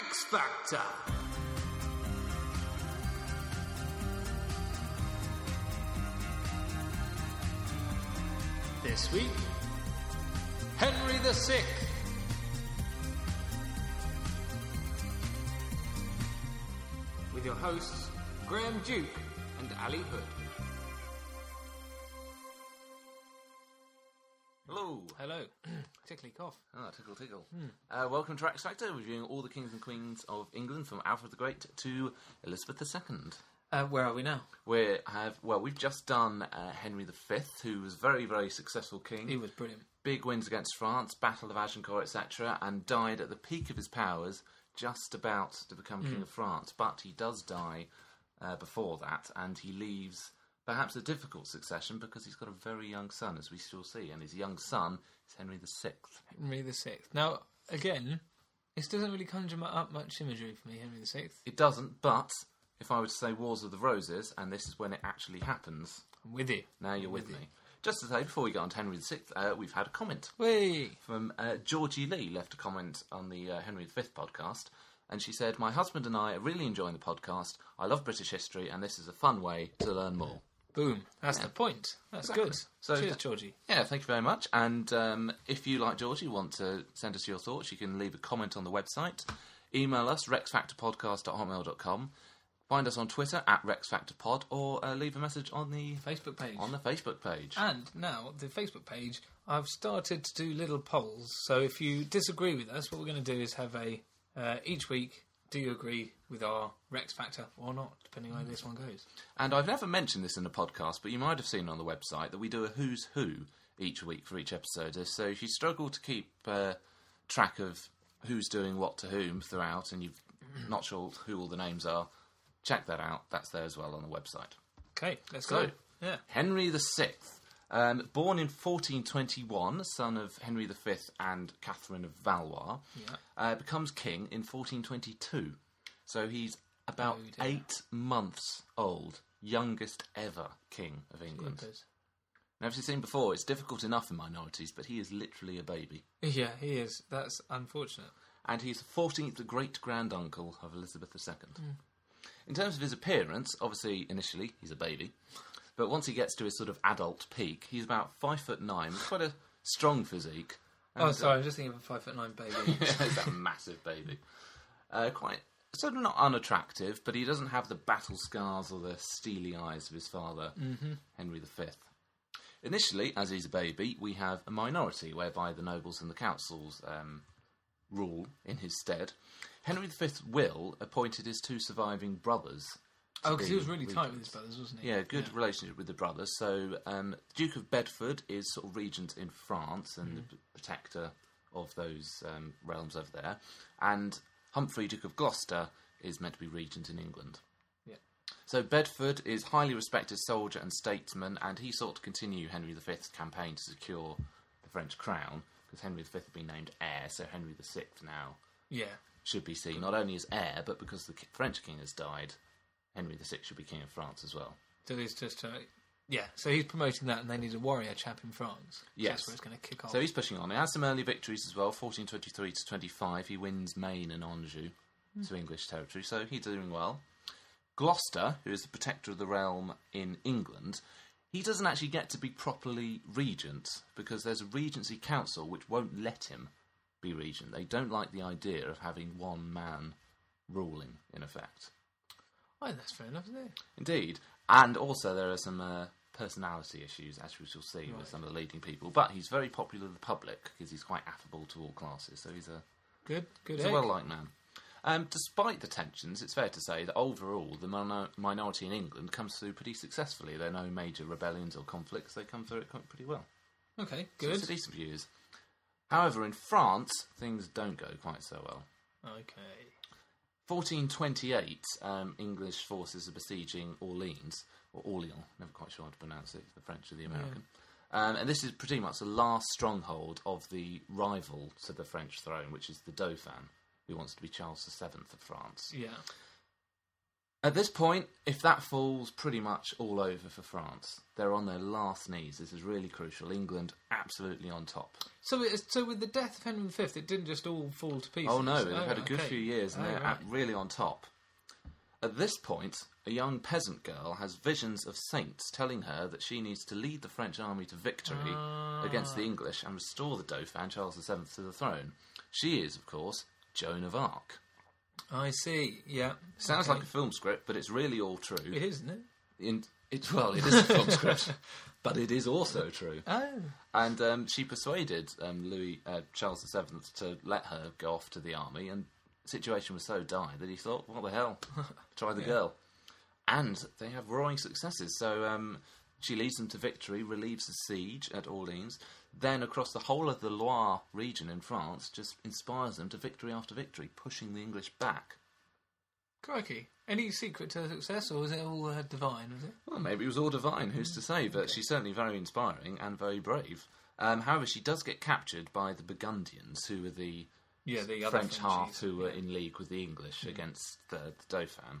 Rex Factor. This week, Henry the Sixth. With your hosts, Graham Duke and Ali Hood. Hello. Hello. Tickly cough. Ah, tickle, tickle. Uh, welcome to Rex Factor, reviewing all the kings and queens of England from Alfred the Great to Elizabeth II. Uh, where are we now? We have well, we've just done uh, Henry V, who was a very, very successful king. He was brilliant. Big wins against France, Battle of Agincourt, etc., and died at the peak of his powers, just about to become king of France. But he does die uh, before that, and he leaves perhaps a difficult succession because he's got a very young son, as we still see, and his young son is Henry VI. Henry the Sixth. Now, again, this doesn't really conjure up much imagery for me, Henry the Sixth. It doesn't, but if I were to say Wars of the Roses, and this is when it actually happens, I'm with you. now you're with me. Just to say, before we get on to Henry VI, uh, we've had a comment Whee! from uh, Georgie Lee, left a comment on the uh, Henry V podcast, and she said, My husband and I are really enjoying the podcast. I love British history, and this is a fun way to learn more. Boom. That's the point. That's Exactly. good. So- Cheers, Georgie. Yeah, thank you very much. And um, if you, like Georgie, want to send us your thoughts, you can leave a comment on the website. Email us, rexfactorpodcast.hotmail.com. Find us on Twitter, at rexfactorpod, or uh, leave a message on the Facebook page. on the Facebook page. And now, the Facebook page, I've started to do little polls. So if you disagree with us, what we're going to do is have a, uh, each week, do you agree with our Rex Factor or not, depending on how this one goes. And I've never mentioned this in the podcast, but you might have seen on the website that we do a who's who each week for each episode. So if you struggle to keep uh, track of who's doing what to whom throughout, and you're not sure who all the names are, check that out. That's there as well on the website. Okay, let's So- go. Yeah. Henry VI, um, born in 1421, son of Henry V and Catherine of Valois, Yeah. uh, becomes king in 1422. So he's about Oh, eight months old, youngest ever king of England. Jeepers. Now, as you've seen before, it's difficult enough in minorities, but he is literally a baby. Yeah, he is. That's unfortunate. And he's the 14th great granduncle of Elizabeth II. Hmm. In terms of his appearance, obviously, initially, he's a baby. But once he gets to his sort of adult peak, he's about five foot nine, quite a strong physique. Oh, sorry, I was just thinking of a five foot nine baby. uh, he's a massive baby. Uh, quite sort of not unattractive, but he doesn't have the battle scars or the steely eyes of his father, Henry V. Initially, as he's a baby, we have a minority whereby the nobles and the councils um, rule in his stead. Henry V's will appointed his two surviving brothers. Oh, because he was really tight with his brothers, wasn't he? Yeah, good relationship with the brothers. So, um, Duke of Bedford is sort of regent in France and the protector of those um, realms over there, and Humphrey, Duke of Gloucester, is meant to be regent in England. Yeah. So Bedford is highly respected soldier and statesman, and he sought to continue Henry V's campaign to secure the French crown because Henry V had been named heir, so Henry VI now Yeah. should be seen not only as heir, but because the French king has died, Henry VI should be king of France as well. So he's just, uh, yeah. So he's promoting that, and they need a warrior chap in France. Yes. That's where it's going to kick off. So he's pushing on. He has some early victories as well. 1423 to 25, he wins Maine and Anjou to English territory, so he's doing well. Gloucester, who is the protector of the realm in England, he doesn't actually get to be properly regent because there's a regency council which won't let him be regent. They don't like the idea of having one man ruling, in effect. Oh, that's fair enough, isn't it? Indeed. And also, there are some uh, personality issues, as we shall see with some of the leading people. But he's very popular with the public because he's quite affable to all classes. So he's a, Good, good. he's a well liked man. Um, despite the tensions, it's fair to say that overall the minor- minority in England comes through pretty successfully. There are no major rebellions or conflicts. They come through it quite pretty well. Okay, So good. it's a decent views. However, in France, things don't go quite so well. Okay. 1428, um, English forces are besieging Orleans, or Orleans, never quite sure how to pronounce it, the French or the American. Um, and this is pretty much the last stronghold of the rival to the French throne, which is the Dauphin, who wants to be Charles VII of France. Yeah. At this point, if that falls, pretty much all over for France. They're on their last knees. This is really crucial. England absolutely on top. So, it, so with the death of Henry V, it didn't just all fall to pieces. Oh no, they've had a good okay. few years and Oh, they're right. at- really on top. At this point, a young peasant girl has visions of saints telling her that she needs to lead the French army to victory against Ah. the English and restore the Dauphin Charles VII to the throne. She is, of course, Joan of Arc. I see. Yeah. Sounds Okay. like a film script, but it's really all true. It is, isn't it? In, it, well, it is a film script, but it is also true. Oh. And um, she persuaded um, Louis uh, Charles VII to let her go off to the army, and the situation was so dire that he thought, "What the hell? Try the girl." And they have roaring successes. So um, she leads them to victory, relieves the siege at Orleans, then across the whole of the Loire region in France, just inspires them to victory after victory, pushing the English back. Crikey. Any secret to her success, or was it all uh, divine, was it? Well, maybe it was all divine, who's to say? But she's certainly very inspiring and very brave. Um, however, she does get captured by the Burgundians, who are the Yeah, the other French half who were yeah. in league with the English against the, the Dauphin.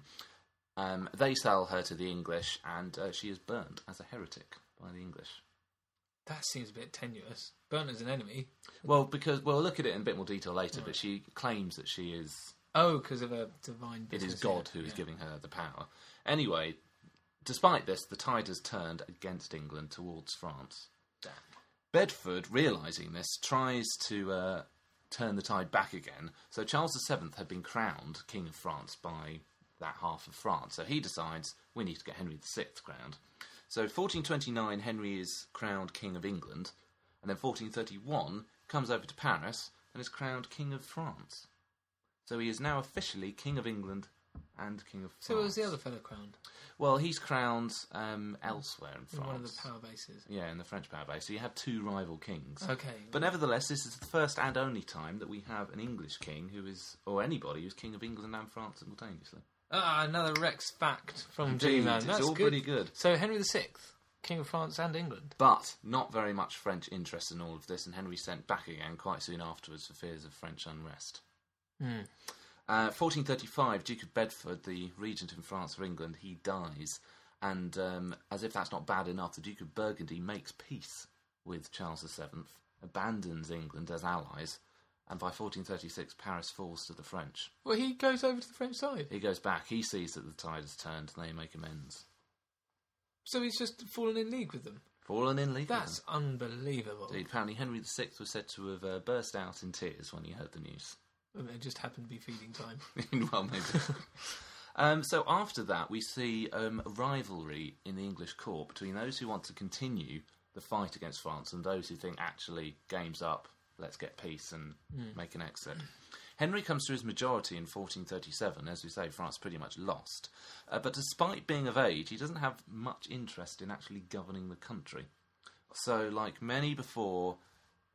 Um, they sell her to the English, and uh, she is burnt as a heretic by the English. That seems a bit tenuous. Burnt as an enemy. Well, because we'll look at it in a bit more detail later, but she claims that she is Oh, because of a divine. it is God yeah, who is yeah. giving her the power. Anyway, despite this, the tide has turned against England towards France. Bedford, realizing this, tries to uh, turn the tide back again. So Charles VII had been crowned King of France by that half of France. So he decides we need to get Henry VI crowned. So 1429, Henry is crowned King of England, and then 1431 comes over to Paris and is crowned King of France. So he is now officially King of England and King of France. So was the other fellow crowned? Well, he's crowned um, elsewhere in France. In one of the power bases. Yeah, in the French power base. So you have two rival kings. Okay. But nevertheless, this is the first and only time that we have an English king who is, or anybody who's king of England and France simultaneously. Ah, another Rex fact from Indeed, G-Man. it's That's all good. pretty good. So Henry VI, King of France and England. But not very much French interest in all of this, and Henry sent back again quite soon afterwards for fears of French unrest. Hmm. Uh, 1435, Duke of Bedford, the regent in France for England, he dies. And um, as if that's not bad enough, the Duke of Burgundy makes peace with Charles VII, abandons England as allies, and by 1436, Paris falls to the French. Well, he goes over to the French side. He goes back, he sees that the tide has turned, and they make amends. So he's just fallen in league with them. Fallen in league. with That's them. unbelievable. Indeed, apparently Henry VI was said to have uh, burst out in tears when he heard the news. It just happened to be feeding time. well, maybe. um, so after that, we see um, a rivalry in the English court between those who want to continue the fight against France and those who think actually game's up, let's get peace and make an exit. Henry comes to his majority in 1437. As we say, France pretty much lost. Uh, but despite being of age, he doesn't have much interest in actually governing the country. So, like many before,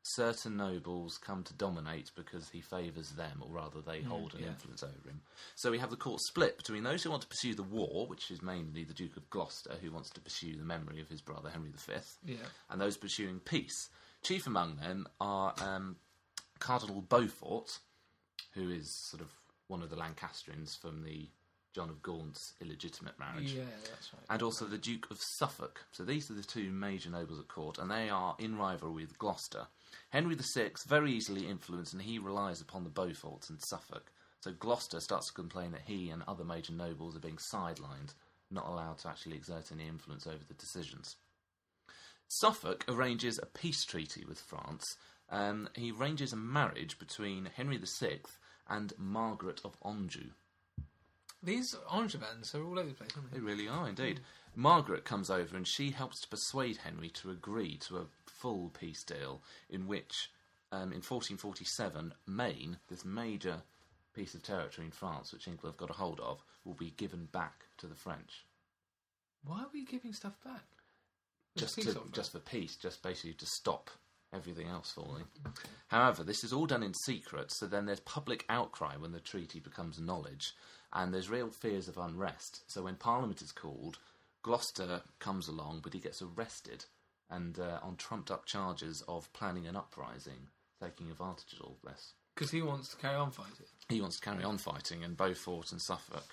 certain nobles come to dominate because he favours them, or rather, they hold an yeah. influence over him. So we have the court split between those who want to pursue the war, which is mainly the Duke of Gloucester, who wants to pursue the memory of his brother Henry V, Yeah. and those pursuing peace. Chief among them are um, Cardinal Beaufort, who is sort of one of the Lancastrians from the John of Gaunt's illegitimate marriage Yeah, that's right. and also the Duke of Suffolk. So these are the two major nobles at court, and they are in rivalry with Gloucester. Henry VI very easily influenced, and he relies upon the Beauforts and Suffolk. So Gloucester starts to complain that he and other major nobles are being sidelined, not allowed to actually exert any influence over the decisions. Suffolk arranges a peace treaty with France. Um, he arranges a marriage between Henry VI and Margaret of Anjou. These Angevins are all over the place, aren't They they? really are indeed. Margaret comes over and she helps to persuade Henry to agree to a full peace deal in which, um, in 1447, Maine, this major piece of territory in France which England have got a hold of, will be given back to the French. Why are we giving stuff back? Just, to, just for peace, just basically to stop everything else falling. However, this is all done in secret, so then there's public outcry when the treaty becomes knowledge, and there's real fears of unrest. So when Parliament is called, Gloucester comes along, but he gets arrested and uh, on trumped up charges of planning an uprising, taking advantage of all this. Because he wants to carry on fighting. He wants to carry on fighting, and Beaufort and Suffolk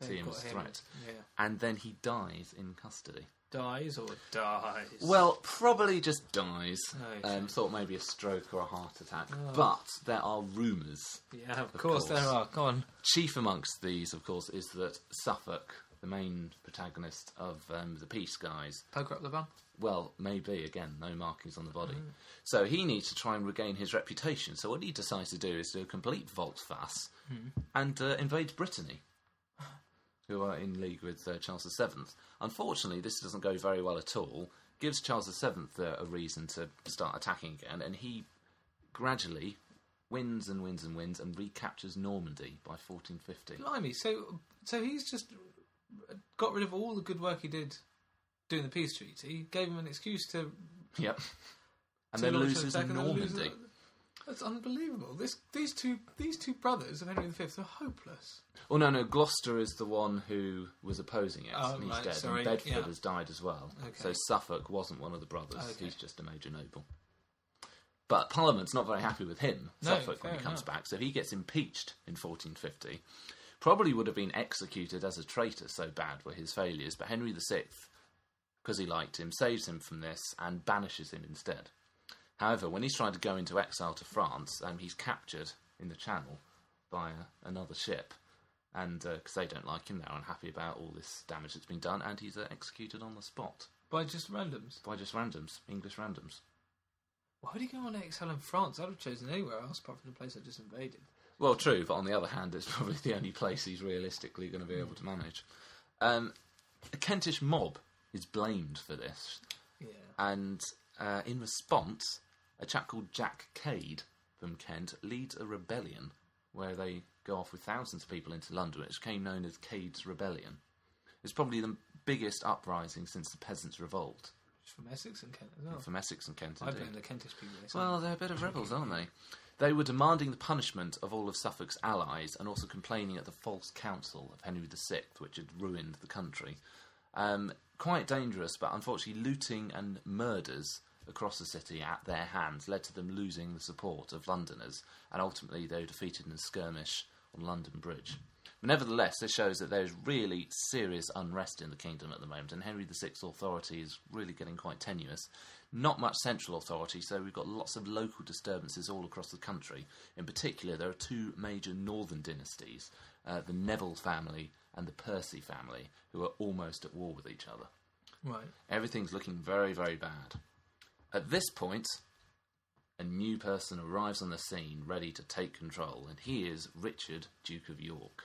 see him as a threat. Yeah. And then he dies in custody. Dies or dies? Well, probably just dies. Oh, um, thought maybe a stroke or a heart attack. But there are rumours. yeah, of, course, there are. Go on. Chief amongst these, of course, is that Suffolk, the main protagonist of um, the Peace Guys, Poker up the bum. well, maybe again, no markings on the body. So he needs to try and regain his reputation. So what he decides to do is do a complete volte-face and uh, invades Brittany, who are in league with uh, Charles VII. Unfortunately, this doesn't go very well at all. Gives Charles VII uh, a reason to start attacking again, and he gradually wins and wins and wins and recaptures Normandy by 1450. Blimey. So, so he's just got rid of all the good work he did doing the peace treaty. Gave him an excuse to. Yep. And to then loses and then loses Normandy. That's unbelievable. This, these two, these two brothers of Henry V are hopeless. Oh no, no. Gloucester is the one who was opposing it. Oh, and he's right, dead. sorry, And Bedford yeah. has died as well. Okay. So Suffolk wasn't one of the brothers. Okay. He's just a major noble. But Parliament's not very happy with him, No, Suffolk, when he comes enough. back. So he gets impeached in 1450. Probably would have been executed as a traitor. So bad were his failures. But Henry VI, because he liked him, saves him from this and banishes him instead. However, when he's trying to go into exile to France, um, he's captured in the Channel by uh, another ship, and because they don't like him, they're unhappy about all this damage that's been done, and he's uh, executed on the spot By just randoms. by just randoms, English randoms. Why would he go on exile in France? I'd have chosen anywhere else apart from the place I just invaded. Well, true, but on the other hand, it's probably the only place he's realistically going to be able to manage. Um, a Kentish mob is blamed for this, Yeah. and uh, in response, a chap called Jack Cade from Kent leads a rebellion where they go off with thousands of people into London, which became known as Cade's Rebellion. It's probably the biggest uprising since the Peasants' Revolt From Essex and Kent as well. from Essex and Kent. I blame the Kentish people. this Well, they're a bit of rebels, aren't they? They were demanding the punishment of all of Suffolk's allies and also complaining at the false council of Henry VI, which had ruined the country. Um, quite dangerous, but unfortunately, looting and murders across the city at their hands led to them losing the support of Londoners, and ultimately they were defeated in a skirmish on London Bridge. But nevertheless, this shows that there's really serious unrest in the kingdom at the moment, and Henry VI's authority is really getting quite tenuous. Not much central authority, so we've got lots of local disturbances all across the country. In particular, there are two major northern dynasties uh, the Neville family and the Percy family, who are almost at war with each other. Right. Everything's looking very, very bad. At this point, a new person arrives on the scene ready to take control, and he is Richard, Duke of York.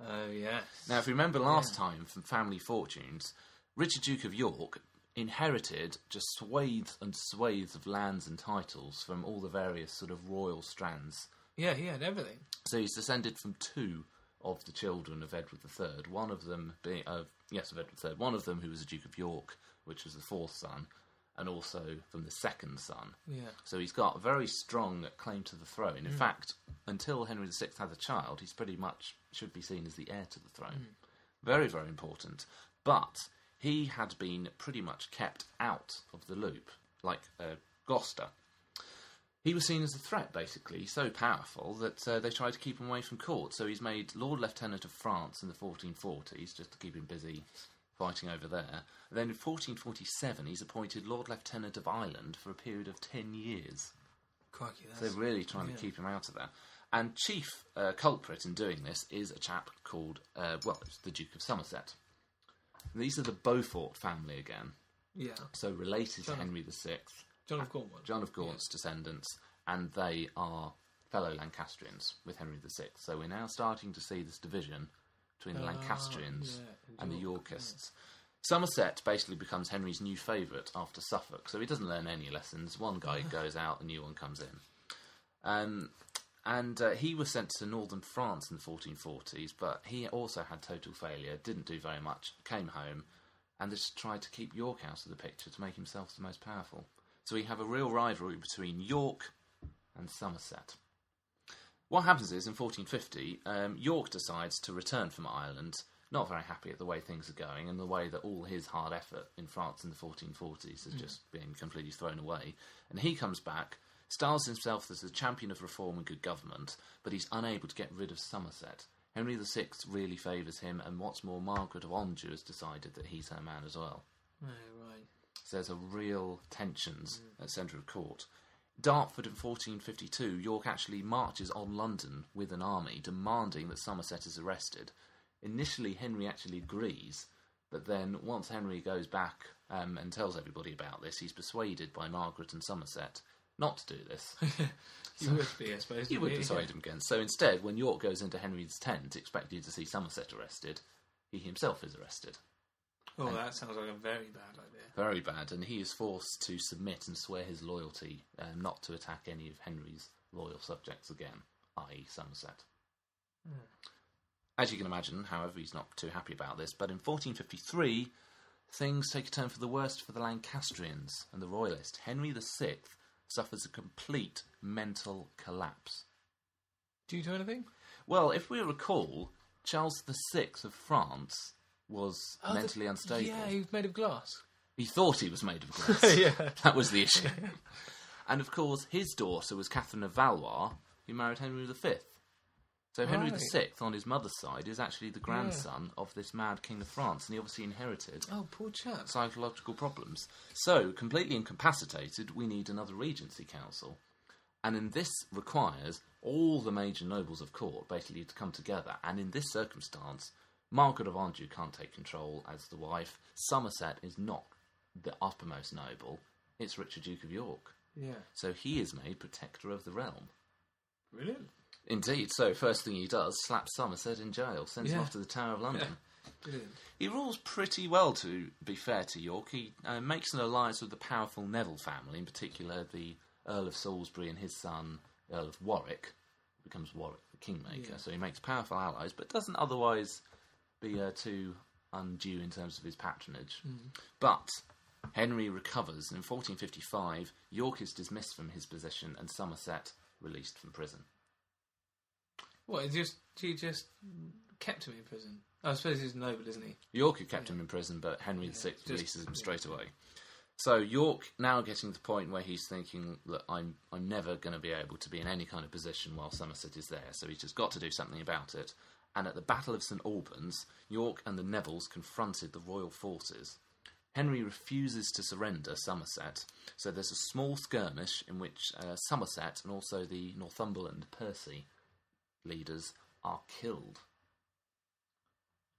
Oh, yes. Now, if you remember last time from Family Fortunes, Richard, Duke of York inherited just swathes and swathes of lands and titles from all the various sort of royal strands. Yeah, he had everything. So he's descended from two of the children of Edward III. One of them being, uh, yes, of Edward III. One of them who was a Duke of York, which was the fourth son, and also from the second son. Yeah. So he's got a very strong claim to the throne. In fact, until Henry VI has a child, he's pretty much should be seen as the heir to the throne. Very, very important. But he had been pretty much kept out of the loop, like uh, Gloucester. He was seen as a threat, basically, so powerful that uh, they tried to keep him away from court. So he's made Lord Lieutenant of France in the 1440s, just to keep him busy fighting over there. And then in 1447, he's appointed Lord Lieutenant of Ireland for a period of 10 years. Crikey, So they're really trying yeah. to keep him out of there. And chief uh, culprit in doing this is a chap called, uh, well, it's the Duke of Somerset. These are the Beaufort family again, Yeah. so related John to Henry VI, John of Cornwall. John of Gaunt's descendants, and they are fellow Lancastrians with Henry VI. So we're now starting to see this division between the Ah, Lancastrians yeah, and the York, Yorkists. Somerset basically becomes Henry's new favourite after Suffolk, so he doesn't learn any lessons. One guy goes out, a new one comes in. Um, and uh, he was sent to northern France in the 1440s, but he also had total failure, didn't do very much, came home, and just tried to keep York out of the picture to make himself the most powerful. So we have a real rivalry between York and Somerset. What happens is in 1450, um, York decides to return from Ireland, not very happy at the way things are going and the way that all his hard effort in France in the 1440s has just been completely thrown away. And he comes back, styles himself as a champion of reform and good government, but he's unable to get rid of Somerset. Henry VI really favours him, and what's more, Margaret of Anjou has decided that he's her man as well. Oh, right. So there's a real tensions at centre of court. Dartford in 1452, York actually marches on London with an army, demanding that Somerset is arrested. Initially, Henry actually agrees, but then once Henry goes back um, and tells everybody about this, he's persuaded by Margaret and Somerset not to do this. You would be, I suppose. you would persuade him again. So instead, when York goes into Henry's tent, expecting to see Somerset arrested, he himself is arrested. Oh, that sounds like a very bad idea. Very bad, and he is forced to submit and swear his loyalty um, not to attack any of Henry's loyal subjects again, i.e., Somerset. As you can imagine, however, he's not too happy about this, but in 1453, things take a turn for the worst for the Lancastrians and the Royalists. Henry VI suffers a complete mental collapse. Due to anything? Well, if we recall, Charles VI of France was Oh, the- mentally unstable. Yeah, he was made of glass. He thought he was made of glass. yeah. That was the issue. and of course, his daughter was Catherine of Valois, who married Henry V. So Henry Right. VI, on his mother's side, is actually the grandson of this mad king of France, and he obviously inherited Oh, poor chap. psychological problems. So, completely incapacitated, we need another regency council. And in this requires all the major nobles of court basically to come together. And in this circumstance, Margaret of Anjou can't take control as the wife. Somerset is not the uppermost noble. It's Richard Duke of York. Yeah. So he is made protector of the realm. Brilliant. Indeed. So first thing he does, slaps Somerset in jail, sends him Yeah. off to the Tower of London. Brilliant. He rules pretty well, to be fair to York. He uh, makes an alliance with the powerful Neville family, in particular the Earl of Salisbury and his son, Earl of Warwick. Becomes Warwick the Kingmaker. Yeah. So he makes powerful allies, but doesn't otherwise be uh, too undue in terms of his patronage. But Henry recovers, and in 1455, York is dismissed from his position and Somerset released from prison. What? He just he just kept him in prison. I suppose he's noble, isn't he? York had kept him in prison, but Henry VI just- releases him straight away. So York now getting to the point where he's thinking that I'm I'm never going to be able to be in any kind of position while Somerset is there. So he's just got to do something about it. And at the Battle of St Albans, York and the Nevilles confronted the royal forces. Henry refuses to surrender Somerset, so there's a small skirmish in which uh, Somerset and also the Northumberland Percy leaders are killed.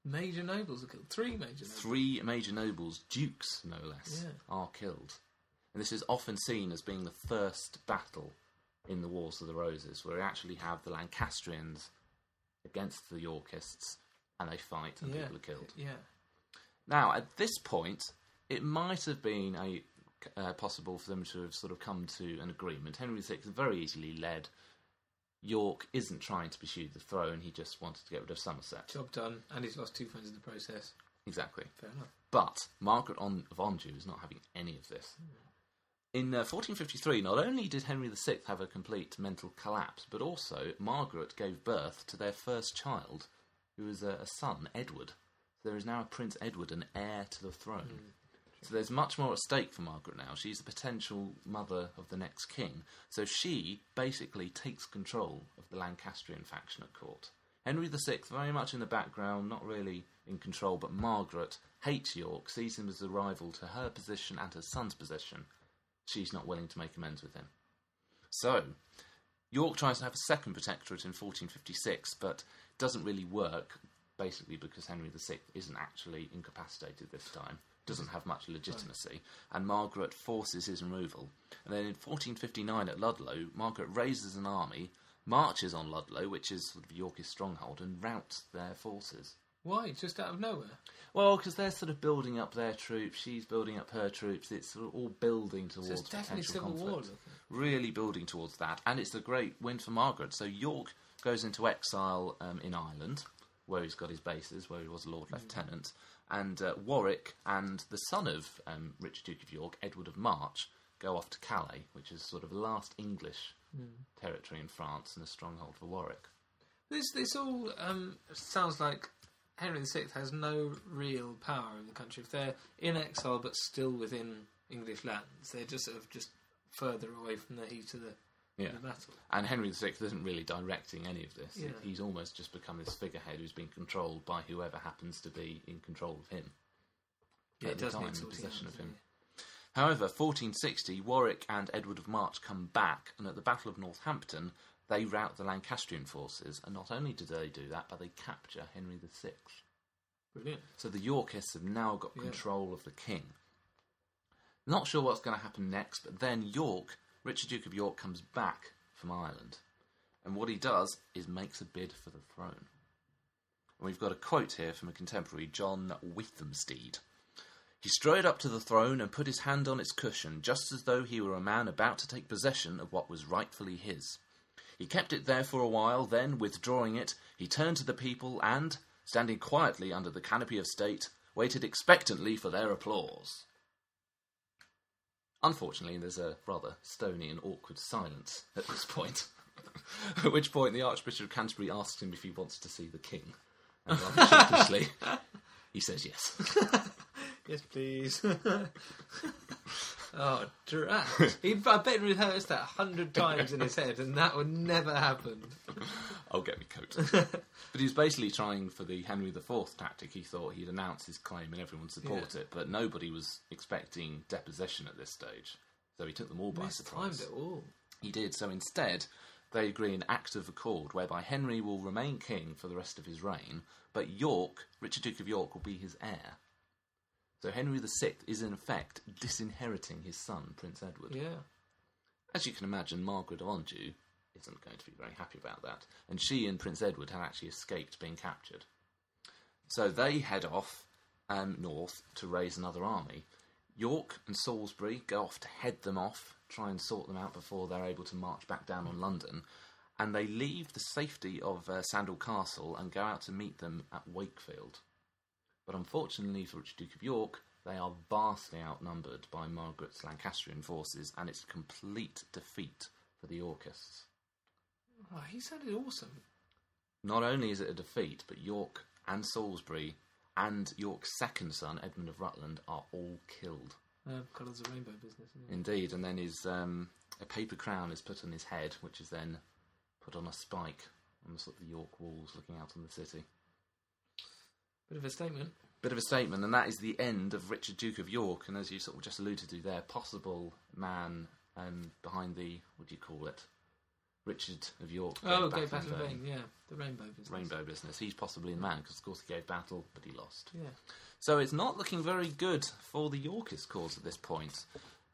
Major nobles are killed. Three major nobles. three major nobles, dukes no less, Yeah. are killed. And this is often seen as being the first battle in the Wars of the Roses, where we actually have the Lancastrians against the Yorkists, and they fight and yeah. people are killed. Yeah. Now, at this point, it might have been a uh, possible for them to have sort of come to an agreement. Henry VI very easily led. York isn't trying to pursue the throne; he just wanted to get rid of Somerset. Job done, and he's lost two friends in the process. Exactly. Fair enough. But Margaret on, of Anjou is not having any of this. In uh, 1453, not only did Henry VI have a complete mental collapse, but also Margaret gave birth to their first child, who was a, a son, Edward. So there is now a Prince Edward, an heir to the throne. So there's much more at stake for Margaret now. She's the potential mother of the next king. So she basically takes control of the Lancastrian faction at court. Henry VI, very much in the background, not really in control, but Margaret hates York, sees him as a rival to her position and her son's position. She's not willing to make amends with him. So, York tries to have a second protectorate in 1456, but doesn't really work, basically because Henry VI isn't actually incapacitated this time, doesn't have much legitimacy, and Margaret forces his removal. And then in 1459 at Ludlow, Margaret raises an army, marches on Ludlow, which is sort of Yorkist stronghold, and routs their forces. Why? Just out of nowhere? Well, because they're sort of building up their troops, she's building up her troops. It's sort of all building towards So it's definitely potential civil war. conflict. looking. Really building towards that, and it's a great win for Margaret. So York goes into exile um, in Ireland, where he's got his bases, where he was Lord Lieutenant, and uh, Warwick and the son of um, Richard Duke of York, Edward of March, go off to Calais, which is sort of the last English territory in France and a stronghold for Warwick. This this all um, sounds like Henry VI has no real power in the country. If they're in exile but still within English lands, they're just sort of just further away from the heat of the, Yeah. the battle. And Henry VI isn't really directing any of this. Yeah. He's almost just become this figurehead who's been controlled by whoever happens to be in control of him. Yeah, at it the time, in possession of him. However, 1460, Warwick and Edward of March come back, and at the Battle of Northampton, they rout the Lancastrian forces. And not only do they do that, but they capture Henry VI. Brilliant. So the Yorkists have now got Yeah. control of the king. Not sure what's going to happen next, but then York, Richard Duke of York, comes back from Ireland. And what he does is makes a bid for the throne. And we've got a quote here from a contemporary, John Whethamstede. He strode up to the throne and put his hand on its cushion, just as though he were a man about to take possession of what was rightfully his. He kept it there for a while, then, withdrawing it, he turned to the people and, standing quietly under the canopy of state, waited expectantly for their applause. Unfortunately, there's a rather stony and awkward silence at this point. at which point, the Archbishop of Canterbury asks him if he wants to see the king. And rather sheepishly, he says yes. Yes, please. oh, drat. He, I bet he rehearsed that a hundred times in his head, and that would never happen. I'll get me coat. but he was basically trying for the Henry IV tactic. He thought he'd announce his claim and everyone support it, but nobody was expecting deposition at this stage. So he took them all by surprise. Mistimed it all. He did. So instead, they agree an act of accord whereby Henry will remain king for the rest of his reign, but York, Richard Duke of York, will be his heir. So Henry VI is in effect disinheriting his son, Prince Edward. Yeah. As you can imagine, Margaret of Anjou isn't going to be very happy about that, and she and Prince Edward had actually escaped being captured. So they head off um, north to raise another army. York and Salisbury go off to head them off, try and sort them out before they're able to march back down on London, and they leave the safety of uh, Sandal Castle and go out to meet them at Wakefield. But unfortunately for Richard Duke of York, they are vastly outnumbered by Margaret's Lancastrian forces, and it's a complete defeat for the Yorkists. Oh, he sounded awesome. Not only is it a defeat, but York and Salisbury and York's second son, Edmund of Rutland, are all killed. Uh, colours of rainbow business. Isn't it? Indeed, and then his um, a paper crown is put on his head, which is then put on a spike on the sort of the York walls, looking out on the city. Bit of a statement. Bit of a statement, and that is the end of Richard Duke of York. And as you sort of just alluded to there, possible man um, behind the what do you call it? Richard of York. Oh, gave okay, battle. Yeah, the rainbow business. Rainbow business. He's possibly the man because, of course, he gave battle, but he lost. Yeah. So it's not looking very good for the Yorkist cause at this point.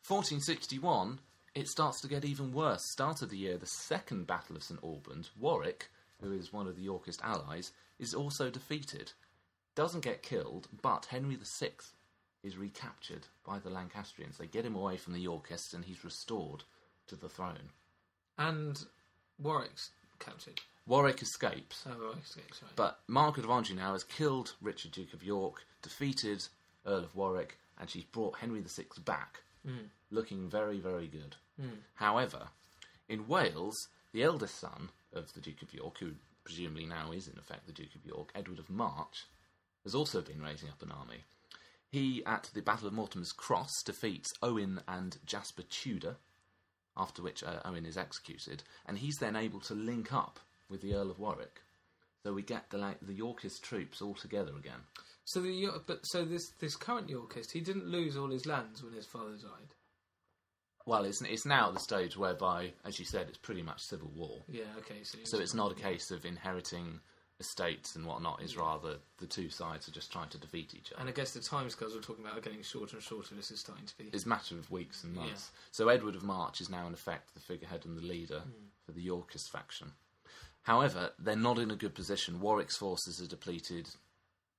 1461, it starts to get even worse. Start of the year, the second Battle of St Albans, Warwick, who is one of the Yorkist allies, is also defeated. Doesn't get killed, but Henry VI is recaptured by the Lancastrians. They get him away from the Yorkists and he's restored to the throne. And Warwick's captured. Warwick escapes. Oh, Warwick escapes, right. But Margaret of Anjou now has killed Richard, Duke of York, defeated Earl of Warwick, and she's brought Henry VI back, hmm. looking very, very good. Hmm. However, in Wales, the eldest son of the Duke of York, who presumably now is in effect the Duke of York, Edward of March, has also been raising up an army. He, at the Battle of Mortimer's Cross, defeats Owen and Jasper Tudor, after which uh, Owen is executed, and he's then able to link up with the Earl of Warwick. So we get the like, the Yorkist troops all together again. So the but so this this current Yorkist, he didn't lose all his lands when his father died. Well, it's it's now at the stage whereby, as you said, it's pretty much civil war. Yeah, okay. So, So it's not a case of inheriting estates and whatnot. is rather the two sides are just trying to defeat each other. and I guess the timescales we're talking about are getting shorter and shorter. This is starting to be. It's a matter of weeks and months. So Edward of March is now in effect the figurehead and the leader hmm. for the Yorkist faction. However, they're not in a good position. Warwick's forces are depleted,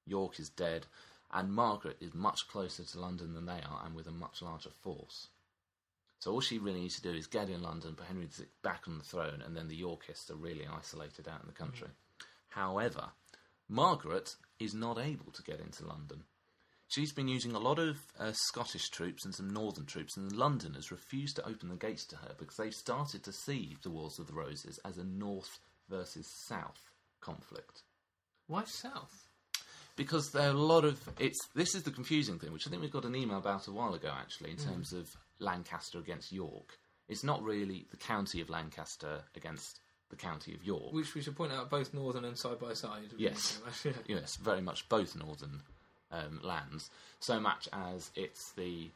York is dead, and Margaret is much closer to London than they are and with a much larger force. So all she really needs to do is get in London, put Henry VI back on the throne, and then the Yorkists are really isolated out in the country. Hmm. However, Margaret is not able to get into London. She's been using a lot of uh, Scottish troops and some northern troops, and the Londoners refused to open the gates to her because they've started to see the Wars of the Roses as a north versus south conflict. Why south? Because there are a lot of it's. This is the confusing thing, which I think we got an email about a while ago, actually, in terms of Lancaster against York. It's not really the county of Lancaster against the county of York. Which we should point out, both northern and side by side. Yes. Yeah. yes, very much both northern um, lands, so much as it's the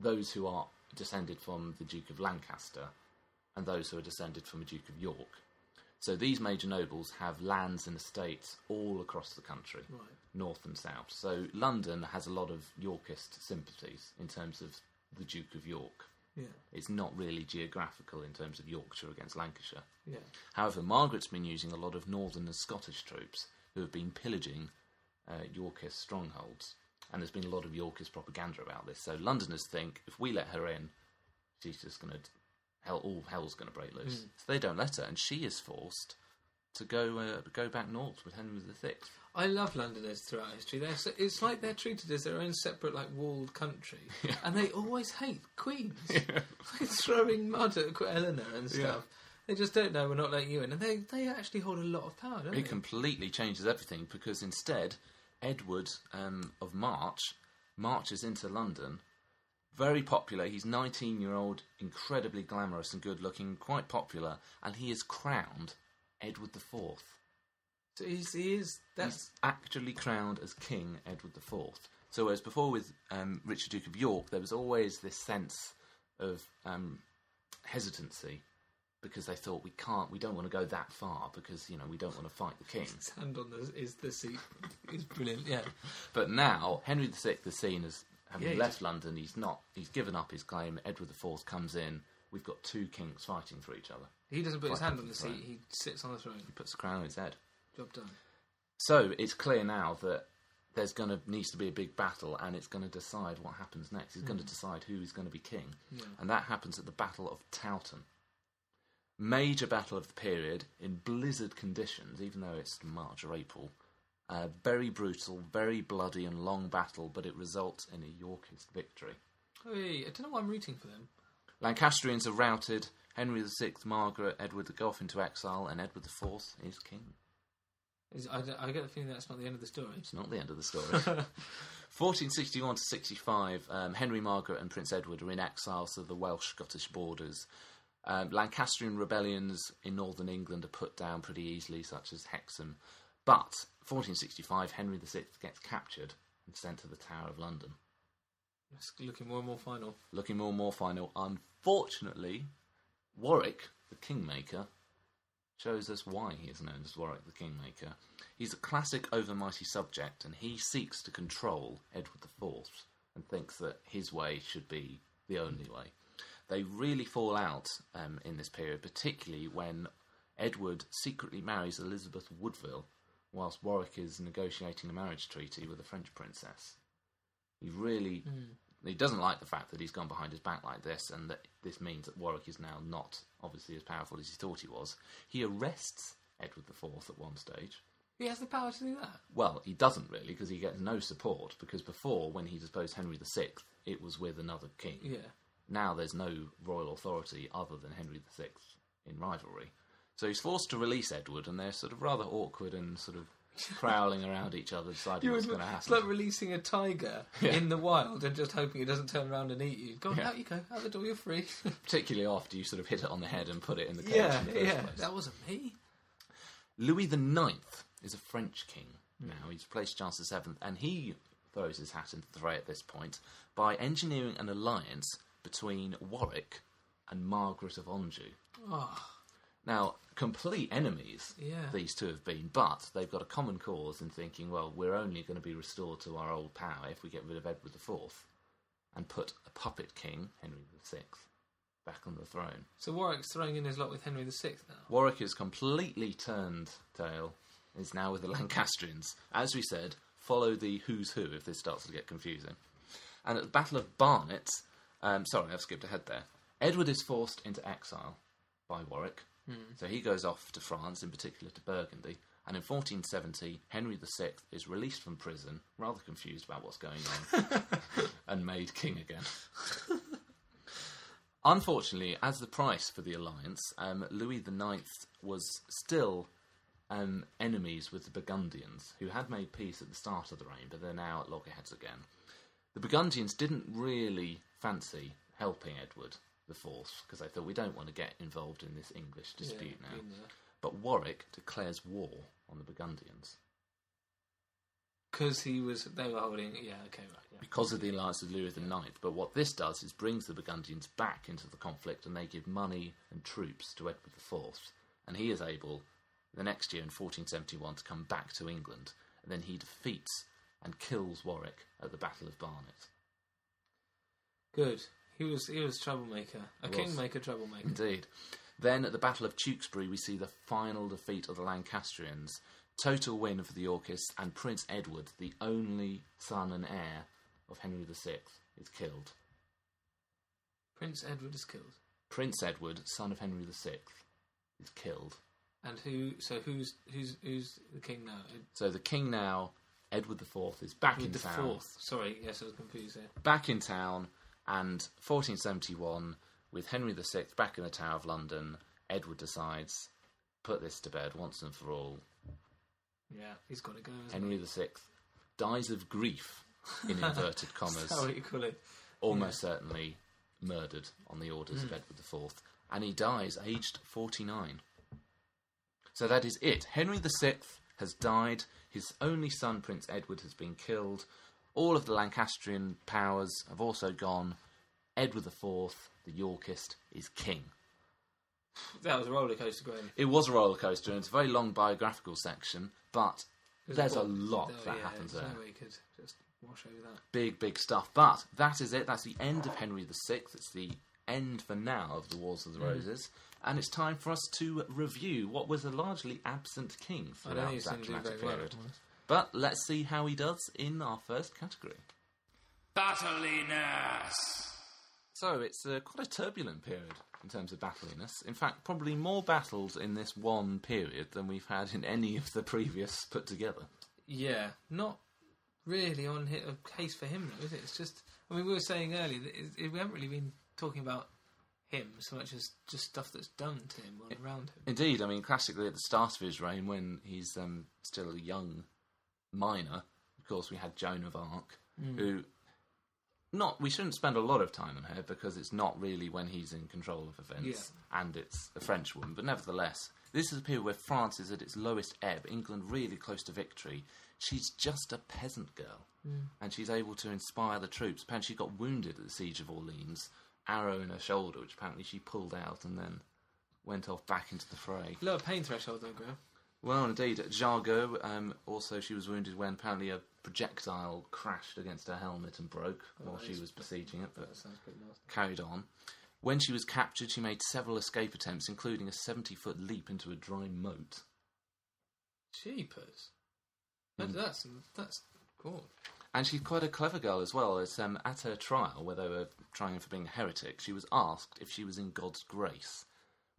those who are descended from the Duke of Lancaster and those who are descended from the Duke of York. So these major nobles have lands and estates all across the country, Right. north and south. So London has a lot of Yorkist sympathies in terms of the Duke of York. Yeah. It's not really geographical in terms of Yorkshire against Lancashire. Yeah. However, Margaret's been using a lot of northern and Scottish troops who have been pillaging uh, Yorkist strongholds. And there's been a lot of Yorkist propaganda about this. So Londoners think if we let her in, she's just going to hell. All hell's going to break loose. So they don't let her, and she is forced to go uh, go back north with Henry VI. I love Londoners throughout history. They're so, it's like they're treated as their own separate, like walled country, and they always hate queens. like throwing mud at Eleanor and stuff. They just don't know we're not letting you in, and they they actually hold a lot of power, don't It they? completely changes everything because instead, Edward um, of March marches into London. Very popular. He's 19 year old, incredibly glamorous and good looking, quite popular, and he is crowned Edward IV. So he's, he is. That's actually crowned as King Edward IV. So, whereas before with um, Richard Duke of York, there was always this sense of um, hesitancy because they thought we can't, we don't want to go that far because you know we don't want to fight the king. his hand on the is the seat. He's brilliant. Yeah. But now Henry VI is seen as having Yeah, left just- London. He's not. He's given up his claim. Edward IV comes in. We've got two kings fighting for each other. He doesn't put his hand on the the seat. He sits on the throne. He puts the crown on his head. Job done. So it's clear now that there's going to needs to be a big battle, and it's going to decide what happens next. It's going to decide who is going to be king, Yeah. and that happens at the Battle of Towton. Major battle of the period in blizzard conditions, even though it's March or April. Uh, very brutal, very bloody and long battle, but it results in a Yorkist victory. Hey, I don't know why I'm rooting for them. Lancastrians are routed. Henry VI, Margaret, Edward the off into exile, and Edward IV is king. Is, I, I get the feeling that's not the end of the story. It's not the end of the story. 1461 to 65, um, Henry, Margaret, and Prince Edward are in exile to the Welsh Scottish borders. Um, Lancastrian rebellions in northern England are put down pretty easily, such as Hexham. But 1465, Henry VI gets captured and sent to the Tower of London. Looking more and more final. Looking more and more final. Unfortunately, Warwick, the Kingmaker, shows us why he is known as Warwick the Kingmaker. He's a classic overmighty subject, and he seeks to control Edward IV and thinks that his way should be the only way. They really fall out um, in this period, particularly when Edward secretly marries Elizabeth Woodville, whilst Warwick is negotiating a marriage treaty with a French princess. He really he doesn't like the fact that he's gone behind his back like this, and that this means that Warwick is now not obviously as powerful as he thought he was. He arrests Edward IV at one stage. He has the power to do that. Well, he doesn't really, because he gets no support. Because before, when he deposed Henry VI, it was with another king. Yeah. Now there's no royal authority other than Henry VI in rivalry. So he's forced to release Edward, and they're sort of rather awkward and sort of prowling around each other, deciding You what's going to happen. it's like releasing a tiger Yeah. in the wild and just hoping it doesn't turn around and eat you. Go on, Yeah. out you go, out the door, you're free. Particularly after you sort of hit it on the head and put it in the cage yeah, in the first yeah. place. That wasn't me. Louis the Ninth is a French king now. He's replaced Charles the Seventh, and he throws his hat into the fray at this point by engineering an alliance between Warwick and Margaret of Anjou. Oh, Now, complete enemies, Yeah. these two have been, but they've got a common cause in thinking, well, we're only going to be restored to our old power if we get rid of Edward IV and put a puppet king, Henry VI, back on the throne. so Warwick's throwing in his lot with Henry VI now. Warwick has completely turned tail, is now with the Lancastrians. As we said, follow the who's who if this starts to get confusing. And at the Battle of Barnet, um, sorry, I've skipped ahead there. Edward is forced into exile by Warwick, so he goes off to France, in particular to Burgundy. And in 1470, Henry VI is released from prison, rather confused about what's going on, and made king again. Unfortunately, as the price for the alliance, um, Louis IX was still um, enemies with the Burgundians, who had made peace at the start of the reign, but they're now at loggerheads again. The Burgundians didn't really fancy helping Edward IV because they thought we don't want to get involved in this English dispute Yeah, now. But Warwick declares war on the Burgundians Because he was, they were holding. Yeah, okay, right. Yeah. because of the alliance with Louis IX. But what this does is brings the Burgundians back into the conflict, and they give money and troops to Edward IV, and he is able the next year in 1471 to come back to England, and then he defeats and kills Warwick at the Battle of Barnet. Good. He was he was troublemaker, a was. kingmaker troublemaker. Indeed. Then at the Battle of Tewkesbury, we see the final defeat of the Lancastrians. Total win for the Yorkists, and Prince Edward, the only son and heir of Henry VI, is killed. Prince Edward is killed, Prince Edward, son of Henry VI, is killed. and who? So who's who's who's the king now? So the king now, Edward IV, is back in Edward the town. fourth. Sorry, yes, I was confused there. Back in town, and 1471, with Henry VI back in the Tower of London, Edward decides, put this to bed once and for all. Yeah, he's got to go. Henry he? VI dies of grief, in inverted commas, That's how you call it. almost certainly murdered on the orders Hmm. of Edward IV, and he dies aged 49. So that is it. Henry VI has died, his only son, Prince Edward, has been killed, all of the Lancastrian powers have also gone. Edward IV, the Yorkist, is king. That was a roller coaster, Graham. It was a roller coaster, and it's a very long biographical section, but there's a lot that yeah, happens there. No way you could just wash over that. big, big stuff. But that is it. That's the end of Henry VI. It's the end for now of the Wars of the hmm. Roses. And it's time for us to review what was a largely absent king throughout that dramatic very well. Period. to be honest. But let's see how he does in our first category. Battliness. So it's uh, quite a turbulent period in terms of battliness. In fact, probably more battles in this one period than we've had in any of the previous put together. Yeah, not really on hit a case for him, though, is it? It's just, I mean, we were saying earlier that it, it, we haven't really been talking about him so much as just stuff that's done to him or around him. Indeed, I mean, classically at the start of his reign, when he's um, still a young minor, of course, we had Joan of Arc, hmm. who not we shouldn't spend a lot of time on her because it's not really when he's in control of events, and it's a French woman. But nevertheless, this is a period where France is at its lowest ebb. England really close to victory. She's just a peasant girl, hmm. and she's able to inspire the troops. Apparently, she got wounded at the siege of Orleans, arrow in her shoulder, which apparently she pulled out and then went off back into the fray. Lower pain threshold, though, Graham. Well, indeed, Jargo. Um, also, she was wounded when apparently a projectile crashed against her helmet and broke while she was besieging it, but That sounds nasty. carried on. When she was captured, she made several escape attempts, including a 70 foot leap into a dry moat. Jeepers. That, that's, that's cool. And she's quite a clever girl as well. As um, at her trial, where they were trying her for being a heretic, she was asked if she was in God's grace,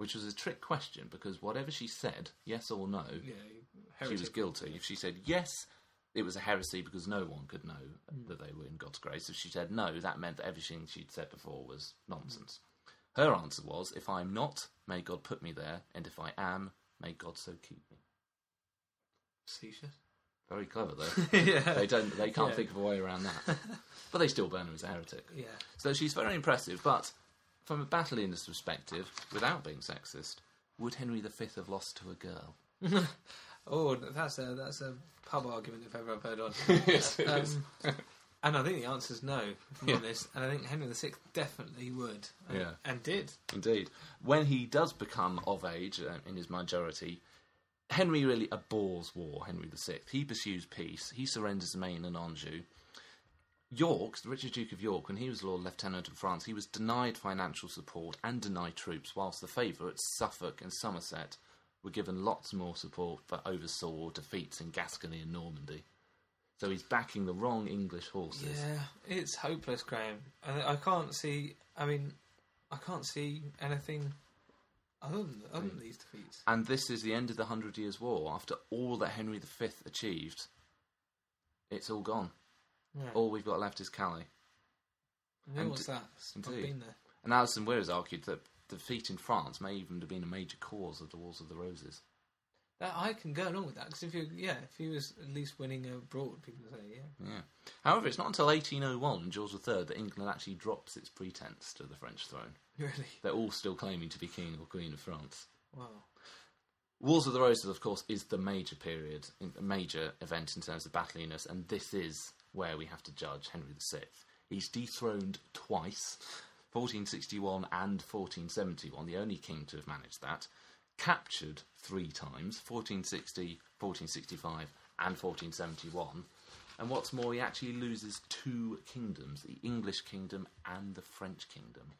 which was a trick question because whatever she said, yes or no, Yeah, she was heretic. guilty. If she said yes, it was a heresy because no one could know hmm. that they were in God's grace. If she said no, that meant that everything she'd said before was nonsense. Her answer was, "If I'm not, may God put me there, and if I am, may God so keep me." Facetious. Very clever though. yeah. they don't. They can't Yeah. think of a way around that. but they still burn her as a heretic. Yeah. So she's very impressive. But from a battliness perspective, without being sexist, would Henry V have lost to a girl? Oh, that's a that's a pub argument if ever I've heard one. yes, it Um, and I think the answer is no, I'm Yeah. honest. And I think Henry VI definitely would. And, Yeah. And did. Indeed. When he does become of age uh, in his majority, Henry really abhors war, Henry VI. He pursues peace. He surrenders Maine and Anjou. York, the Richard Duke of York, when he was Lord Lieutenant of France, he was denied financial support and denied troops, whilst the favourites, Suffolk and Somerset, were given lots more support but oversaw defeats in Gascony and Normandy. So he's backing the wrong English horses. Yeah, it's hopeless, Graham. I, I can't see. I mean, I can't see anything Other than, other than mm. these defeats. And this is the end of the Hundred Years' War. After all that Henry V achieved, it's all gone. Yeah. All we've got left is Calais. And and what's d- that? I've been there. And Alison Weir has argued that defeat in France may even have been a major cause of the Wars of the Roses. That, I can go along with that because if you, yeah, if he was at least winning abroad, people would say, yeah. Yeah. However, it's not until 1801, George III, that England actually drops its pretense to the French throne. Really? They're all still claiming to be King or Queen of France. Wow. Wars of the Roses, of course, is the major period, a major event in terms of battliness, and this is where we have to judge Henry VI. He's dethroned twice, 1461 and 1471, the only king to have managed that. Captured three times, 1460, 1465, and 1471. And what's more, he actually loses two kingdoms, the English kingdom and the French kingdom.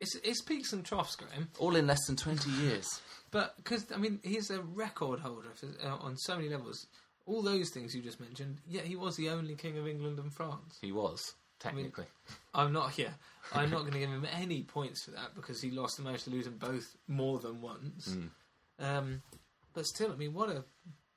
It's, it's peaks and troughs, Graham. All in less than 20 years. But because I mean, he's a record holder for, uh, on so many levels. All those things you just mentioned. Yet he was the only king of England and France. He was, technically. I'm not here. I'm not going to give him any points for that because he lost and managed to lose them both more than once. Um, but still, I mean, what a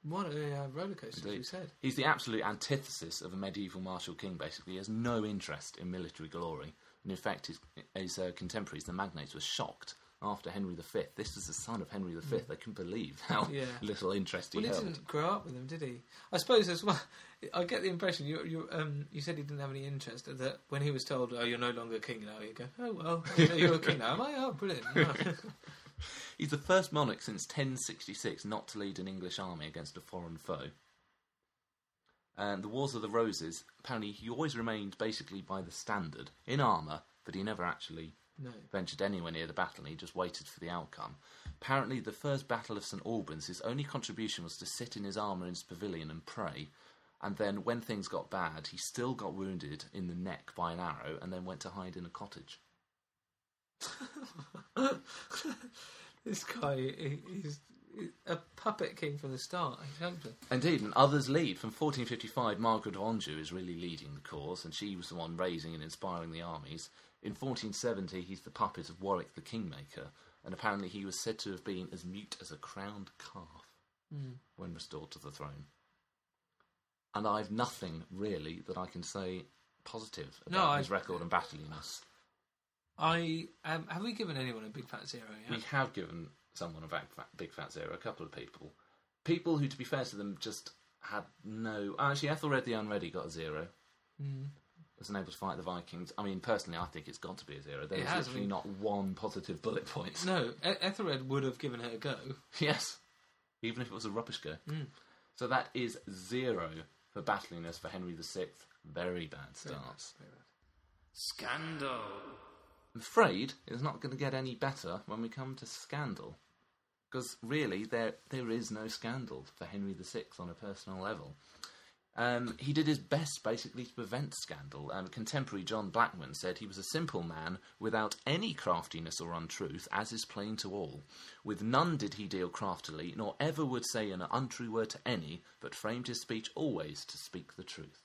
what a uh, roller coaster, as you said. He's the absolute antithesis of a medieval martial king, basically. He has no interest in military glory. And in fact, his, his uh, contemporaries, the magnates, were shocked after Henry V. This is the son of Henry V. They couldn't believe how Yeah. little interest he Well, he didn't grow up with him, did he? I suppose as well. I get the impression you you um you said he didn't have any interest that when he was told, "Oh, you're no longer king now," you go, "Oh well, you're a king now." Am I? Oh, brilliant. He's the first monarch since 1066 not to lead an English army against a foreign foe. And the Wars of the Roses, apparently, he always remained basically by the standard, in armour, but he never actually no. ventured anywhere near the battle and he just waited for the outcome. Apparently, the first Battle of St Albans, his only contribution was to sit in his armour in his pavilion and pray. And then, when things got bad, he still got wounded in the neck by an arrow and then went to hide in a cottage. This guy, he's a puppet king from the start. Indeed, and others lead. From 1455, Margaret of Anjou is really leading the cause, and she was the one raising and inspiring the armies. In 1470, he's the puppet of Warwick the Kingmaker, and apparently he was said to have been as mute as a crowned calf when restored to the throne. And I've nothing really that I can say positive No, about I- his record and battliness. I um, have we given anyone a big fat zero yet? We have given someone a big fat, big fat zero, a couple of people. People who, to be fair to them, just had no. Actually, Ethelred the Unready got a zero. Mm. Was unable to fight the Vikings. I mean, personally, I think it's got to be a zero. There's has, I literally mean- not one positive bullet point. No, e- Ethelred would have given it a go. yes, even if it was a rubbish go. Mm. So that is zero for battliness for Henry VI. Very bad starts. Scandal. I'm afraid it's not going to get any better when we come to scandal. Because really, there there is no scandal for Henry VI on a personal level. Um, he did his best, basically, to prevent scandal. Um, contemporary John Blackman said he was a simple man without any craftiness or untruth, as is plain to all. With none did he deal craftily, nor ever would say an untrue word to any, but framed his speech always to speak the truth.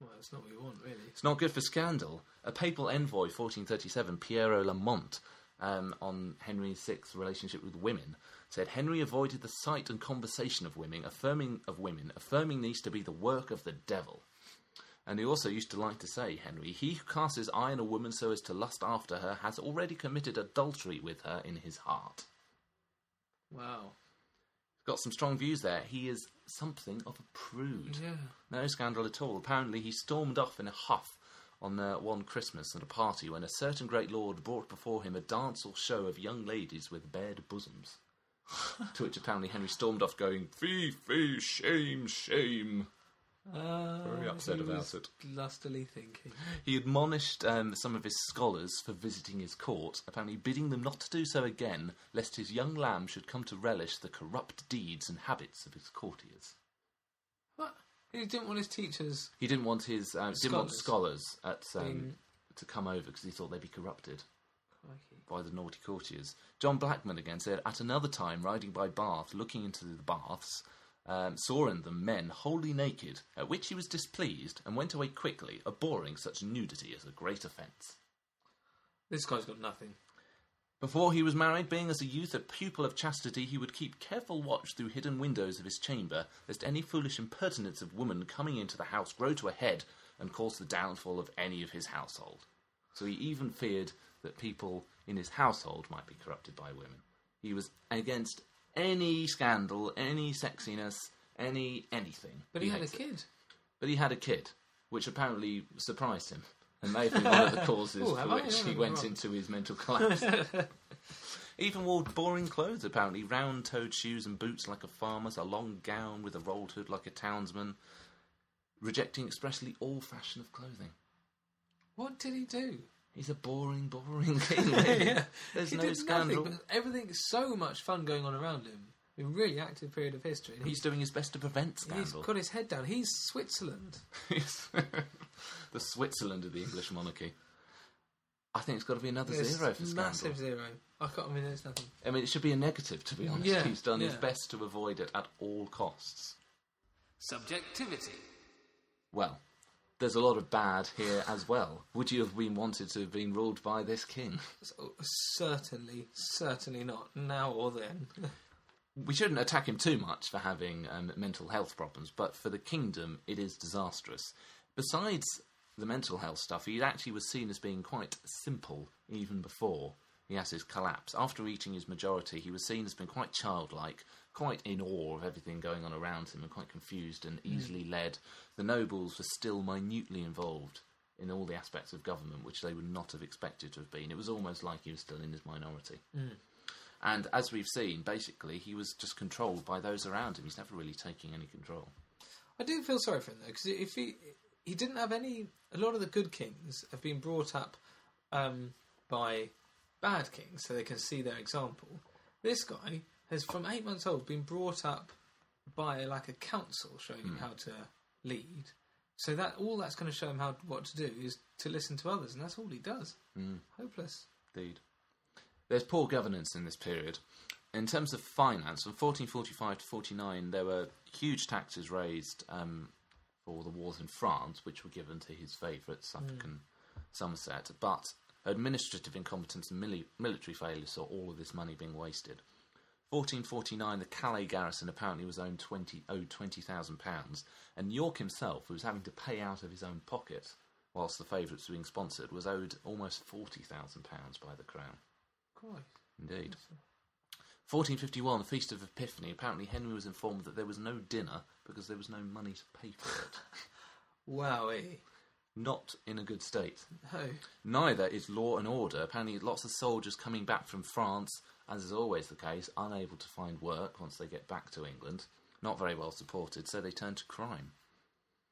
Well, that's not what we want, really. It's not good for scandal. A papal envoy, 1437, Piero del Monte, um, on Henry VI's relationship with women, said Henry avoided the sight and conversation of women, affirming of women, affirming these to be the work of the devil. And he also used to like to say, Henry, he who casts his eye on a woman so as to lust after her has already committed adultery with her in his heart. Wow. Got some strong views there. He is something of a prude. Yeah. No scandal at all. Apparently, he stormed off in a huff on uh, one Christmas at a party when a certain great lord brought before him a dance or show of young ladies with bared bosoms. To which apparently Henry stormed off, going, Fee, fee, shame, shame. Uh, Very upset about it. Lustily thinking. He admonished um, some of his scholars for visiting his court, apparently bidding them not to do so again, lest his young lamb should come to relish the corrupt deeds and habits of his courtiers. What? He didn't want his teachers. He didn't want his uh, didn't want Scholars. scholars at um, Being- to come over because he thought they'd be corrupted. Crikey. By the naughty courtiers. John Blackman again said, At another time, riding by Bath, looking into the baths, um, saw in them men wholly naked, at which he was displeased, and went away quickly, abhorring such nudity as a great offence. This guy's got nothing. Before he was married, being as a youth a pupil of chastity, he would keep careful watch through hidden windows of his chamber, lest any foolish impertinence of woman coming into the house grow to a head and cause the downfall of any of his household. So he even feared that people in his household might be corrupted by women. He was against any scandal, any sexiness, any anything. But he had a it. kid. But he had a kid, which apparently surprised him. And may have been one of the causes Oh, for which Oh, he went right. into his mental collapse. Even wore boring clothes, apparently. Round toed shoes and boots like a farmer's, a long gown with a rolled hood like a townsman, rejecting expressly all fashion of clothing. What did he do? He's a boring, boring king. really. There's he no did scandal. Nothing, but everything's so much fun going on around him. A really active period of history. And He's doing his best to prevent scandal. he's scandal. got his head down. He's Switzerland. He's the Switzerland of the English monarchy. I think it's got to be another There's zero for scandal. massive zero. I can't. I mean, there's nothing. I mean, it should be a negative, to be honest. Yeah, He's done his best to avoid it at all costs. Subjectivity. Well, there's a lot of bad here as well. Would you have been wanted to have been ruled by this king? So, certainly, certainly not now or then. We shouldn't attack him too much for having um, mental health problems, but for the kingdom, it is disastrous. Besides the mental health stuff, he actually was seen as being quite simple even before he has his collapse. After reaching his majority, he was seen as being quite childlike, quite in awe of everything going on around him, and quite confused and easily led. The nobles were still minutely involved in all the aspects of government, which they would not have expected to have been. It was almost like he was still in his minority. And as we've seen, basically, he was just controlled by those around him. He's never really taking any control. I do feel sorry for him though, because if he he didn't have any, a lot of the good kings have been brought up um, by bad kings, so they can see their example. This guy has, from eight months old, been brought up by like a council showing him hmm. how to lead. So that all that's going to show him how what to do is to listen to others, and that's all he does. Hmm. Hopeless. Indeed. There's poor governance in this period. In terms of finance, from 1445 to 49, there were huge taxes raised um, for the wars in France, which were given to his favourite Suffolk and hmm. Somerset. But administrative incompetence and mili- military failure saw all of this money being wasted. 1449, the Calais garrison apparently was owed twenty owed twenty thousand pounds, and York himself, who was having to pay out of his own pocket whilst the favourites were being sponsored, was owed almost forty thousand pounds by the crown. Christ. Indeed. 1451, the Feast of Epiphany. Apparently, Henry was informed that there was no dinner because there was no money to pay for it. Wowie. Not in a good state. No. Neither is law and order. Apparently, lots of soldiers coming back from France, as is always the case, unable to find work once they get back to England. Not very well supported, so they turn to crime.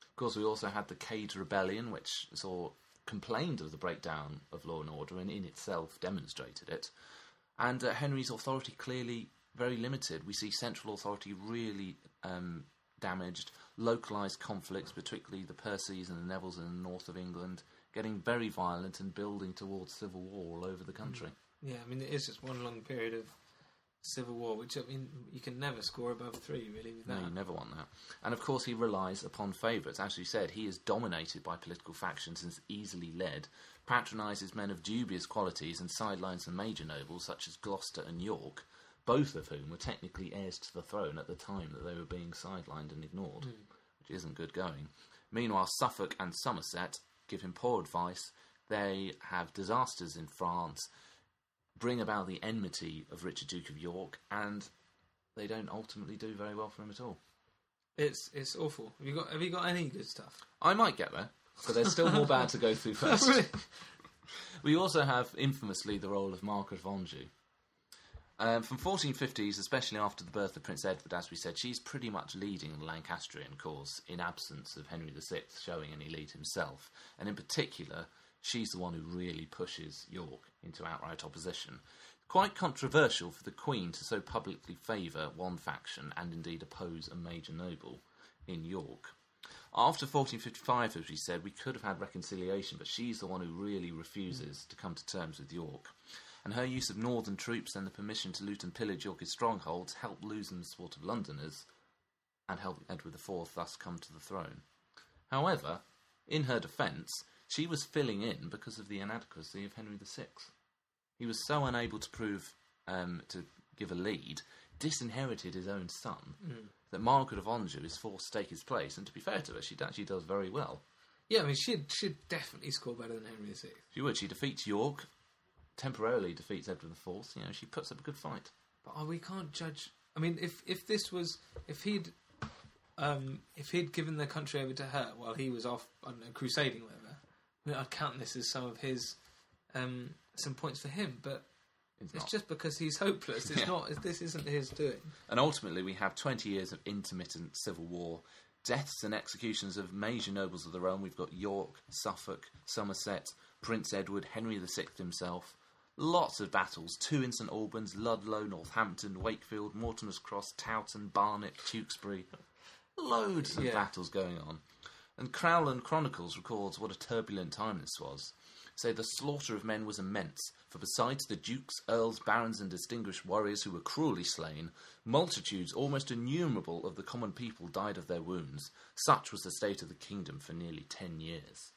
Of course, we also had the Cade Rebellion, which saw complained of the breakdown of law and order and in itself demonstrated it. And uh, Henry's authority clearly very limited. We see central authority really um, damaged, localised conflicts, particularly the Percys and the Nevilles in the north of England, getting very violent and building towards civil war all over the country. Mm. Yeah, I mean, it is just one long period of civil war, which I mean, you can never score above three, really, with No, you never want that. And of course, he relies upon favourites. As you said, he is dominated by political factions and is easily led, patronises men of dubious qualities, and sidelines the major nobles such as Gloucester and York, both of whom were technically heirs to the throne at the time that they were being sidelined and ignored, hmm. which isn't good going. Meanwhile, Suffolk and Somerset give him poor advice. They have disasters in France, bring about the enmity of Richard Duke of York, and they don't ultimately do very well for him at all. It's it's awful. Have you got Have you got any good stuff? I might get there, but there's still more bad to go through first. Really? We also have infamously the role of Margaret of Anjou. Um, from 1450s, especially after the birth of Prince Edward, as we said, she's pretty much leading the Lancastrian cause in absence of Henry VI showing any lead himself. And in particular, she's the one who really pushes York into outright opposition. Quite controversial for the Queen to so publicly favour one faction and indeed oppose a major noble in York. After 1455, as we said, we could have had reconciliation, but she's the one who really refuses to come to terms with York. And her use of northern troops and the permission to loot and pillage York's strongholds helped loosen the support of Londoners and helped Edward IV thus come to the throne. However, in her defence, she was filling in because of the inadequacy of Henry VI. he was so unable to prove um, to give a lead, disinherited his own son, that Margaret of Anjou is forced to take his place. And to be fair to her, she actually does very well. Yeah, I mean, she'd, she'd definitely score better than Henry VI. She would. She defeats York, temporarily defeats Edward IV. You know, she puts up a good fight. But oh, we can't judge. I mean, if if this was if he'd um, if he'd given the country over to her while he was off, I don't know, crusading, whatever, I mean, I'd count this as some of his um, some points for him. But It's it's just because he's hopeless. It's Yeah. not. This isn't his doing. And ultimately, we have 20 years of intermittent civil war. Deaths and executions of major nobles of the realm. We've got York, Suffolk, Somerset, Prince Edward, Henry VI himself. Lots of battles. Two in St Albans, Ludlow, Northampton, Wakefield, Mortimer's Cross, Towton, Barnet, Tewkesbury. Loads of Yeah. battles going on. And Crowland Chronicles records what a turbulent time this was. Say the slaughter of men was immense, for besides the dukes, earls, barons, and distinguished warriors who were cruelly slain, multitudes almost innumerable of the common people died of their wounds. Such was the state of the kingdom for nearly ten years.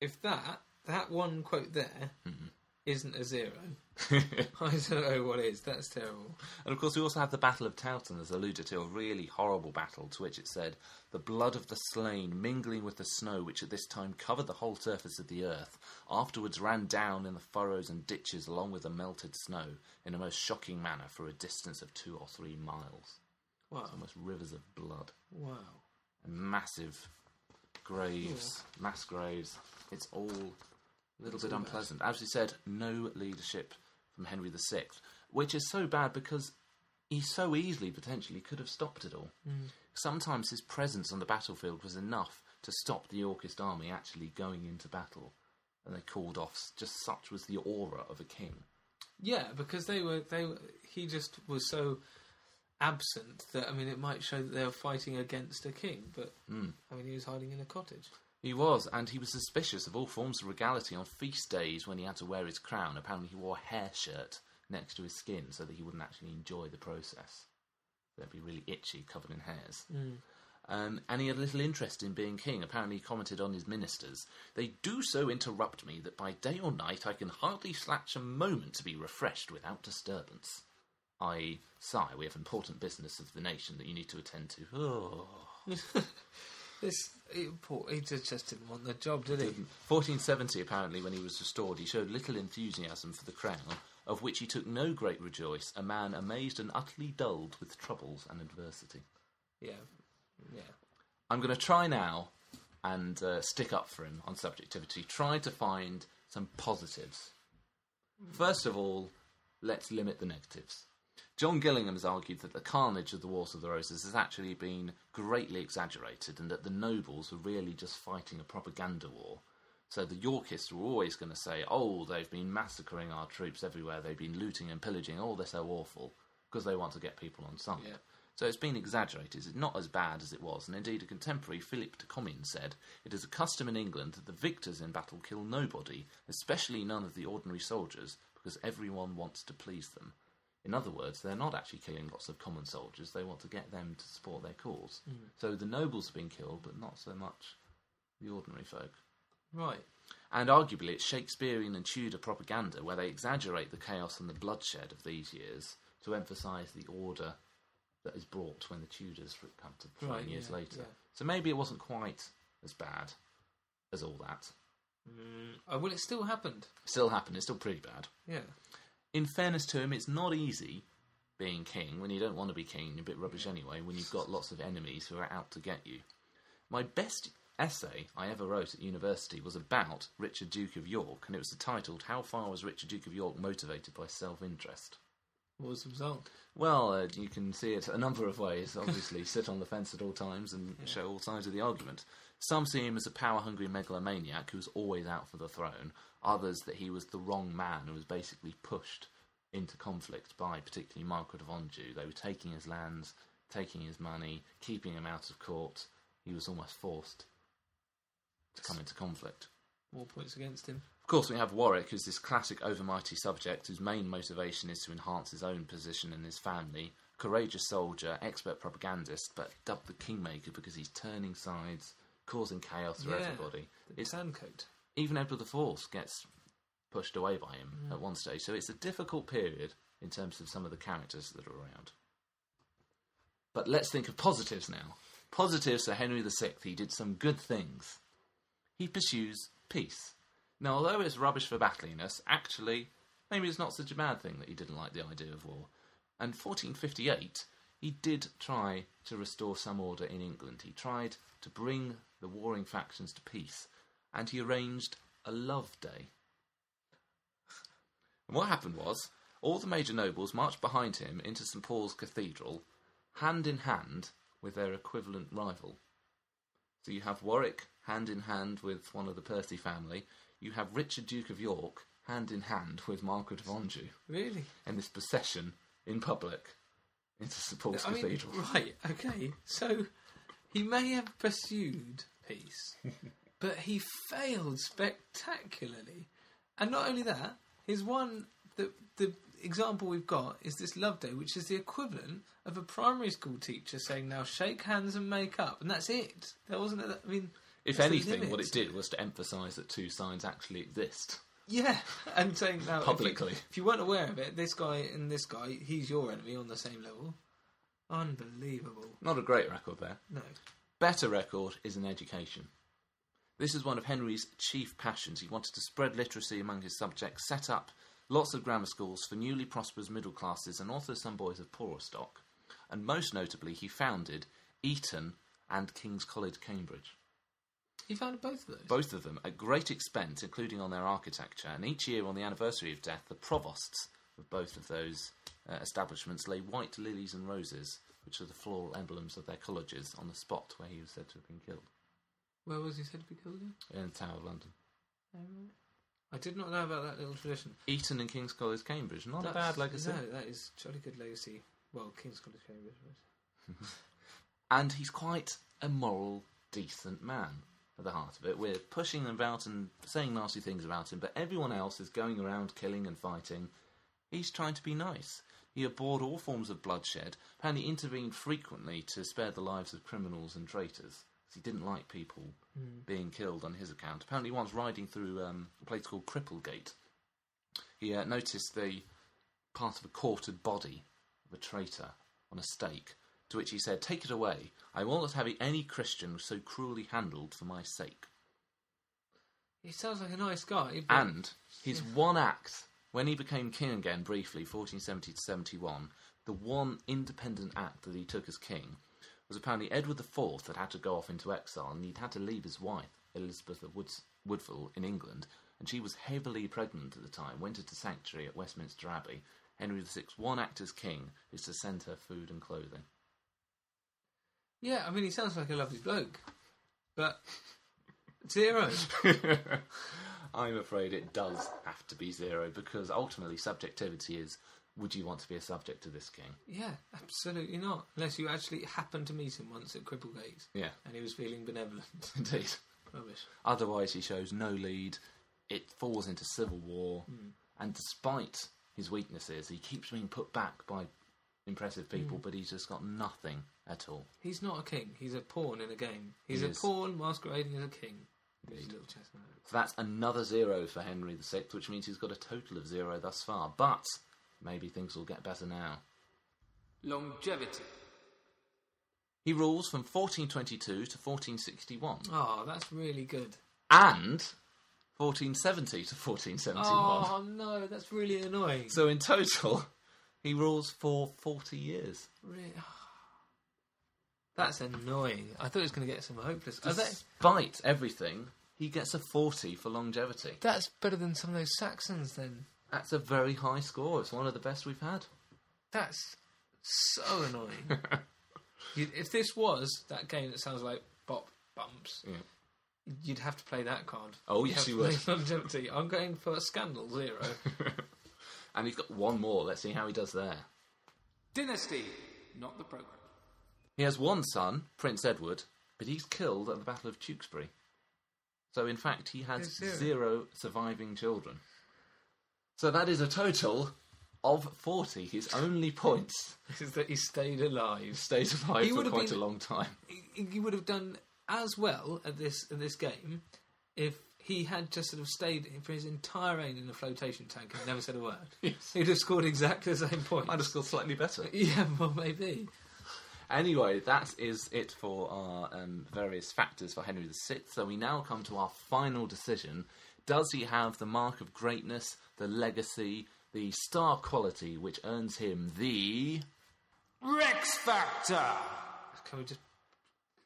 If that that one quote there Mm-hmm. Not a zero, I don't know what is. That's terrible. And of course, we also have the Battle of Towton, as alluded to, a really horrible battle to which it said, The blood of the slain mingling with the snow which at this time covered the whole surface of the earth, afterwards ran down in the furrows and ditches along with the melted snow in a most shocking manner for a distance of two or three miles. Wow. Almost rivers of blood Wow. and massive graves, mass graves. It's all a little bit all bad. unpleasant. As we said, no leadership from Henry VI, which is so bad because he so easily potentially could have stopped it all. Mm. Sometimes his presence on the battlefield was enough to stop the Yorkist army actually going into battle, and they called off. Just such was the aura of a king. Yeah, because they were they were, he just was so absent that I mean it might show that they were fighting against a king, but hmm. I mean he was hiding in a cottage. He was, and he was suspicious of all forms of regality on feast days when he had to wear his crown. Apparently, he wore a hair shirt next to his skin so that he wouldn't actually enjoy the process. They'd be really itchy, covered in hairs. Um, and he had little interest in being king. Apparently, he commented on his ministers They do so interrupt me that by day or night I can hardly snatch a moment to be refreshed without disturbance. I sigh, we have important business of the nation that you need to attend to. Oh. This he, poor, he just, just didn't want the job, did he? 1470, apparently, when he was restored, he showed little enthusiasm for the crown, of which he took no great rejoice, a man amazed and utterly dulled with troubles and adversity. Yeah, yeah. I'm going to try now and uh, stick up for him on subjectivity, try to find some positives. First of all, let's limit the negatives. John Gillingham has argued that the carnage of the Wars of the Roses has actually been greatly exaggerated and that the nobles were really just fighting a propaganda war. So the Yorkists were always going to say, oh, they've been massacring our troops everywhere, they've been looting and pillaging, oh, they're so awful, because they want to get people on side. Yeah. So it's been exaggerated. It's not as bad as it was, and indeed a contemporary, Philip de Comines, said, It is a custom in England that the victors in battle kill nobody, especially none of the ordinary soldiers, because everyone wants to please them. In other words, they're not actually killing lots of common soldiers, they want to get them to support their cause. Hmm. So the nobles have been killed, but not so much the ordinary folk. Right. And arguably, it's Shakespearean and Tudor propaganda where they exaggerate the chaos and the bloodshed of these years to emphasise the order that is brought when the Tudors come to throne Right, years yeah, later. yeah. So maybe it wasn't quite as bad as all that. Hmm. Oh, well, it still happened. Still happened, it's still pretty bad. Yeah. In fairness to him, it's not easy being king when you don't want to be king, you're a bit rubbish anyway, when you've got lots of enemies who are out to get you. My best essay I ever wrote at university was about Richard Duke of York, and it was titled How Far Was Richard Duke of York Motivated by Self Interest? What was the result? Well, uh, you can see it a number of ways. Obviously, sit on the fence at all times and show all sides of the argument. Some see him as a power hungry megalomaniac who was always out for the throne. Others that he was the wrong man who was basically pushed into conflict by particularly Margaret of Anjou. They were taking his lands, taking his money, keeping him out of court. He was almost forced to come into conflict. More points against him. Of course, we have Warwick, who's this classic overmighty subject whose main motivation is to enhance his own position and his family. Courageous soldier, expert propagandist, but dubbed the Kingmaker because he's turning sides, causing chaos for Yeah. everybody. It's turncoat. even Edward IV gets pushed away by him mm. at one stage. So it's a difficult period in terms of some of the characters that are around. But let's think of positives now. Positives for Henry VI. He did some good things. He pursues peace. Now, although it's rubbish for battliness, actually, maybe it's not such a bad thing that he didn't like the idea of war. And 1458, he did try to restore some order in England. He tried to bring the warring factions to peace, and he arranged a love day. And what happened was, all the major nobles marched behind him into St Paul's Cathedral, hand in hand with their equivalent rival. So you have Warwick hand in hand with one of the Percy family. You have Richard Duke of York hand in hand with Margaret of Anjou Really? in this procession in public into St Paul's I mean, Cathedral. right, okay. So he may have pursued peace, but he failed spectacularly. And not only that, his one the the example we've got is this love day, which is the equivalent of a primary school teacher saying, "Now shake hands and make up," and that's it. There wasn't. A, I mean, If that's anything, what it did was to emphasise that two sides actually exist. Yeah, and saying now if you- Publicly. If you, weren't aware of it, this guy and this guy, he's your enemy on the same level. Unbelievable. Not a great record there. No. Better record is in education. This is one of Henry's chief passions. He wanted to spread literacy among his subjects, set up lots of grammar schools for newly prosperous middle classes and also some boys of poorer stock. And most notably, he founded Eton and King's College, Cambridge. He founded both of those. Both of them at great expense, including on their architecture. And each year, on the anniversary of death, the provosts of both of those uh, establishments lay white lilies and roses, which are the floral emblems of their colleges, on the spot where he was said to have been killed, Where was he said to be killed in? in the Tower of London. I did not know about that little tradition. Eton and King's College, Cambridge. Not a That's- bad legacy. No, that is jolly good legacy. Well, King's College, Cambridge. And he's quite a moral, decent man at the heart of it. We're pushing him about and saying nasty things about him, but everyone else is going around killing and fighting. He's trying to be nice. He abhorred all forms of bloodshed, apparently intervened frequently to spare the lives of criminals and traitors. He didn't like people being killed on his account. Apparently, once riding through um, a place called Cripplegate, he uh, noticed the part of a quartered body of a traitor on a stake, to which he said, Take it away. I will not have any Christian so cruelly handled for my sake. He sounds like a nice guy. But And his one act, when he became king again briefly, 1470 to 71, the one independent act that he took as king was apparently Edward IV had had to go off into exile and he'd had to leave his wife, Elizabeth of Woods, Woodville, in England, and she was heavily pregnant at the time, went into sanctuary at Westminster Abbey. Henry VI's one act as king is to send her food and clothing. Yeah, I mean, he sounds like a lovely bloke. But zero. I'm afraid it does have to be zero because ultimately subjectivity is would you want to be a subject to this king? yeah, absolutely not. Unless you actually happened to meet him once at Cripplegate Yeah, and he was feeling benevolent. indeed. Rubbish. Otherwise, he shows no lead. It falls into civil war, hmm. and despite his weaknesses, he keeps being put back by impressive people, hmm. but he's just got nothing at all. He's not a king. He's a pawn in a game. He's He a is. pawn masquerading as a king. He's a little chestnut. So that's another zero for Henry VI, which means he's got a total of zero thus far. But maybe things will get better now. Longevity. He rules from 1422 to 1461 Oh, ah, that's really good. and 1470 to 1471. Oh ah, no, that's really annoying. So in total, he rules for 40 years. Really, ah, that's annoying. I thought he was going to get some hopeless. Are they, Despite everything, he gets a 40 for longevity. that's better than some of those Saxons. Then That's a very high score. It's one of the best we've had. that's so annoying. if this was that game that sounds like Top Trumps, Yeah. you'd have to play that card. Oh, yes, you would. Longevity. I'm going for Scandal Zero. And he's got one more. Let's see how he does there. Dynasty, not the program. He has one son, Prince Edward, but he's killed at the Battle of Tewkesbury. So, in fact, he has zero surviving children. So that is a total of 40. His only points Is that he stayed alive? stayed alive He for quite been- a long time. he, he would have done as well at this at this game if he had just sort of stayed for his entire reign in a flotation tank and never said a word, he'd have scored exactly the same point. Might have scored slightly better. Yeah, well, maybe. Anyway, that is it for our um, various factors for Henry VI. So we now come to our final decision. Does he have the mark of greatness, the legacy, the star quality which earns him the Rex Factor? Can we just,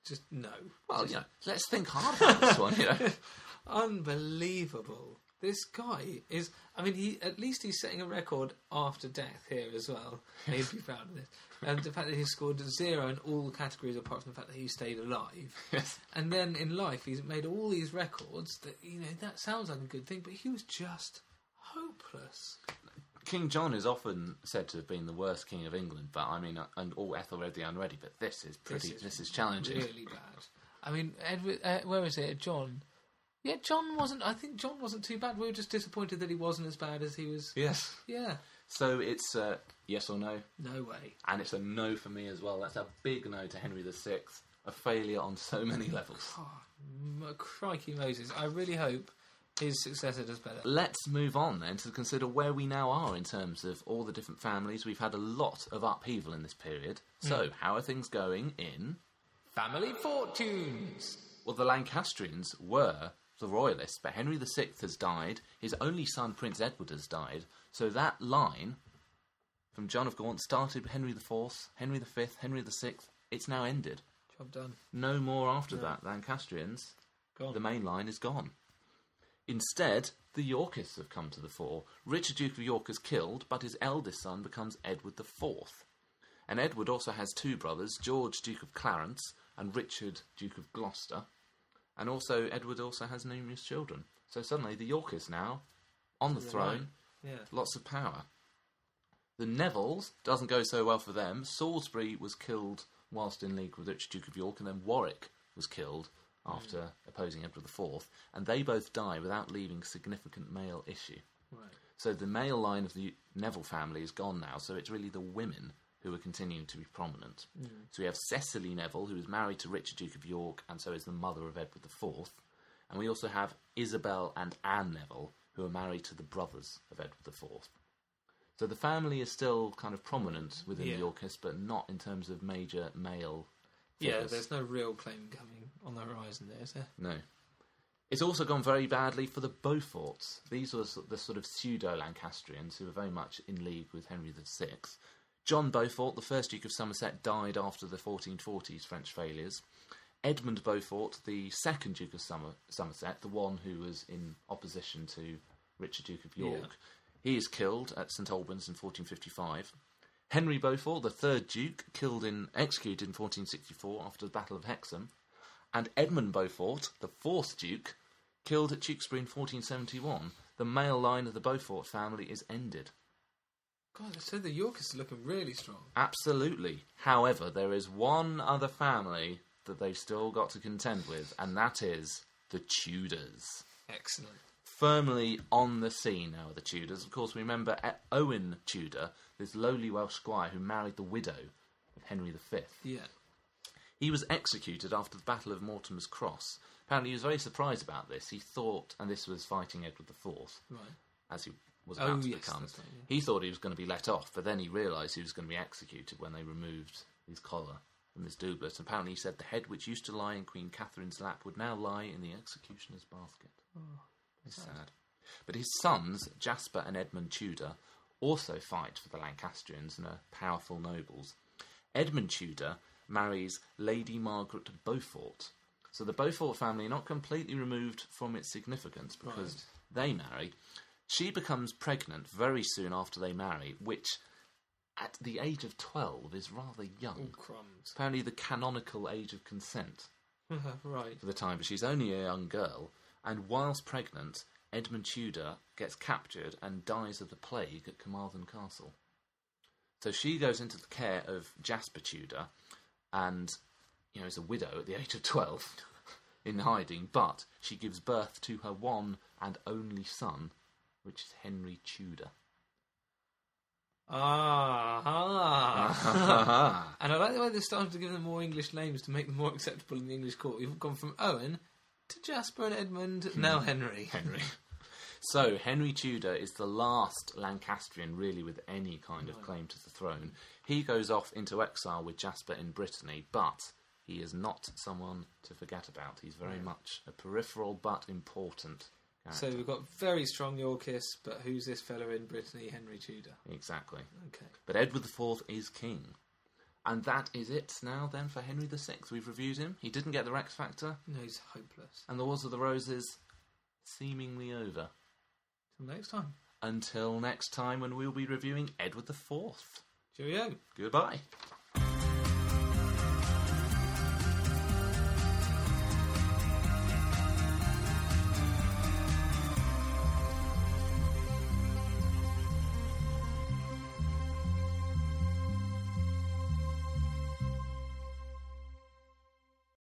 just no? Well, you know, let's think hard about this one. You know, Unbelievable. This guy is. I mean, he at least he's setting a record after death here as well. He'd be proud of this. And the fact that he scored zero in all categories apart from the fact that he stayed alive. Yes. And then in life, he's made all these records that, you know, that sounds like a good thing, but he was just hopeless. King John is often said to have been the worst king of England, but I mean, uh, and all Ethelred the Unready. But this is pretty. This is, challenging. Really bad. I mean, Edward, uh, where is it? John. Yeah, John wasn't. I think John wasn't too bad. We were just disappointed that he wasn't as bad as he was. Yes. Yeah. So it's uh, yes or no, No way. and it's a no for me as well. That's a big no to Henry VI. A failure on so many levels. Oh, crikey Moses. I really hope his successor does better. Let's move on then to consider where we now are in terms of all the different families. We've had a lot of upheaval in this period. So, how are things going in? Family fortunes. Well, the Lancastrians were the royalists, but Henry VI has died. His only son, Prince Edward, has died. So that line from John of Gaunt started with Henry IV, Henry V, Henry VI. It's now ended. Job done. No more after that. Lancastrians, Gone. the main line is gone. Instead, the Yorkists have come to the fore. Richard, Duke of York, is killed, but his eldest son becomes Edward IV. And Edward also has two brothers, George, Duke of Clarence, and Richard, Duke of Gloucester. And also, Edward also has numerous children. So suddenly, the Yorkists now on the throne, Yeah. lots of power. The Nevilles doesn't go so well for them. Salisbury was killed whilst in league with Richard, Duke of York, and then Warwick was killed after hmm. opposing Edward IV, and they both die without leaving significant male issue. Right. So the male line of the Neville family is gone now, so it's really the women who are continuing to be prominent. Hmm. So we have Cecily Neville, who is married to Richard, Duke of York, and so is the mother of Edward IV. And we also have Isabel and Anne Neville, who are married to the brothers of Edward IV. So the family is still kind of prominent within Yeah. the Yorkists, but not in terms of major male. Yeah, there's no real claim coming on the horizon there, is there? No. It's also gone very badly for the Beauforts. These were the sort of pseudo Lancastrians who were very much in league with Henry VI. John Beaufort, the first Duke of Somerset, died after the 1440s French failures. Edmund Beaufort, the second Duke of Somer- Somerset, the one who was in opposition to Richard, Duke of York, he is killed at St Albans in 1455. Henry Beaufort, the third Duke, killed in executed in 1464 after the Battle of Hexham and Edmund Beaufort, the fourth Duke, killed at Tewkesbury in 1471. The male line of the Beaufort family is ended. God, I said the Yorkists are looking really strong. Absolutely. However, there is one other family that they've still got to contend with, and that is the Tudors. Excellent. Firmly on the scene now, are the Tudors. Of course, we remember Owen Tudor, this lowly Welsh squire who married the widow of Henry V. Yeah. He was executed after the Battle of Mortimer's Cross. Apparently, he was very surprised about this. He thought, and this was fighting Edward IV, Right. as he was Oh, about to yes, become. right, yeah. He thought he was going to be let off, but then he realised he was going to be executed when they removed his collar from his doublet. Apparently, he said the head which used to lie in Queen Catherine's lap would now lie in the executioner's basket. Oh, it's sad. But his sons, Jasper and Edmund Tudor, also fight for the Lancastrians and are powerful nobles. Edmund Tudor marries Lady Margaret Beaufort. So the Beaufort family are not completely removed from its significance because they marry. She becomes pregnant very soon after they marry, which at the age of 12 is rather young. Oh, crumbs. Apparently, the canonical age of consent right. for the time, but she's only a young girl. And whilst pregnant, Edmund Tudor gets captured and dies of the plague at Carmarthen Castle. So she goes into the care of Jasper Tudor, and you know is a widow at the age of twelve, in hiding. But she gives birth to her one and only son, which is Henry Tudor. Ah, and I like the way they're starting to give them more English names to make them more acceptable in the English court. We've gone from Owen to Jasper and Edmund, now Henry. Henry. So, Henry Tudor is the last Lancastrian really with any kind of claim to the throne. He goes off into exile with Jasper in Brittany, but he is not someone to forget about. He's very much a peripheral but important So we've got very strong Yorkists, but who's this fella in Brittany? Henry Tudor. exactly. Okay. But Edward IV is king. And that is it now then for Henry VI. We've reviewed him. He didn't get the Rex Factor, No, he's hopeless. and the Wars of the Roses seemingly over. Till next time. Until next time when we'll be reviewing Edward IV. Cheerio. Goodbye.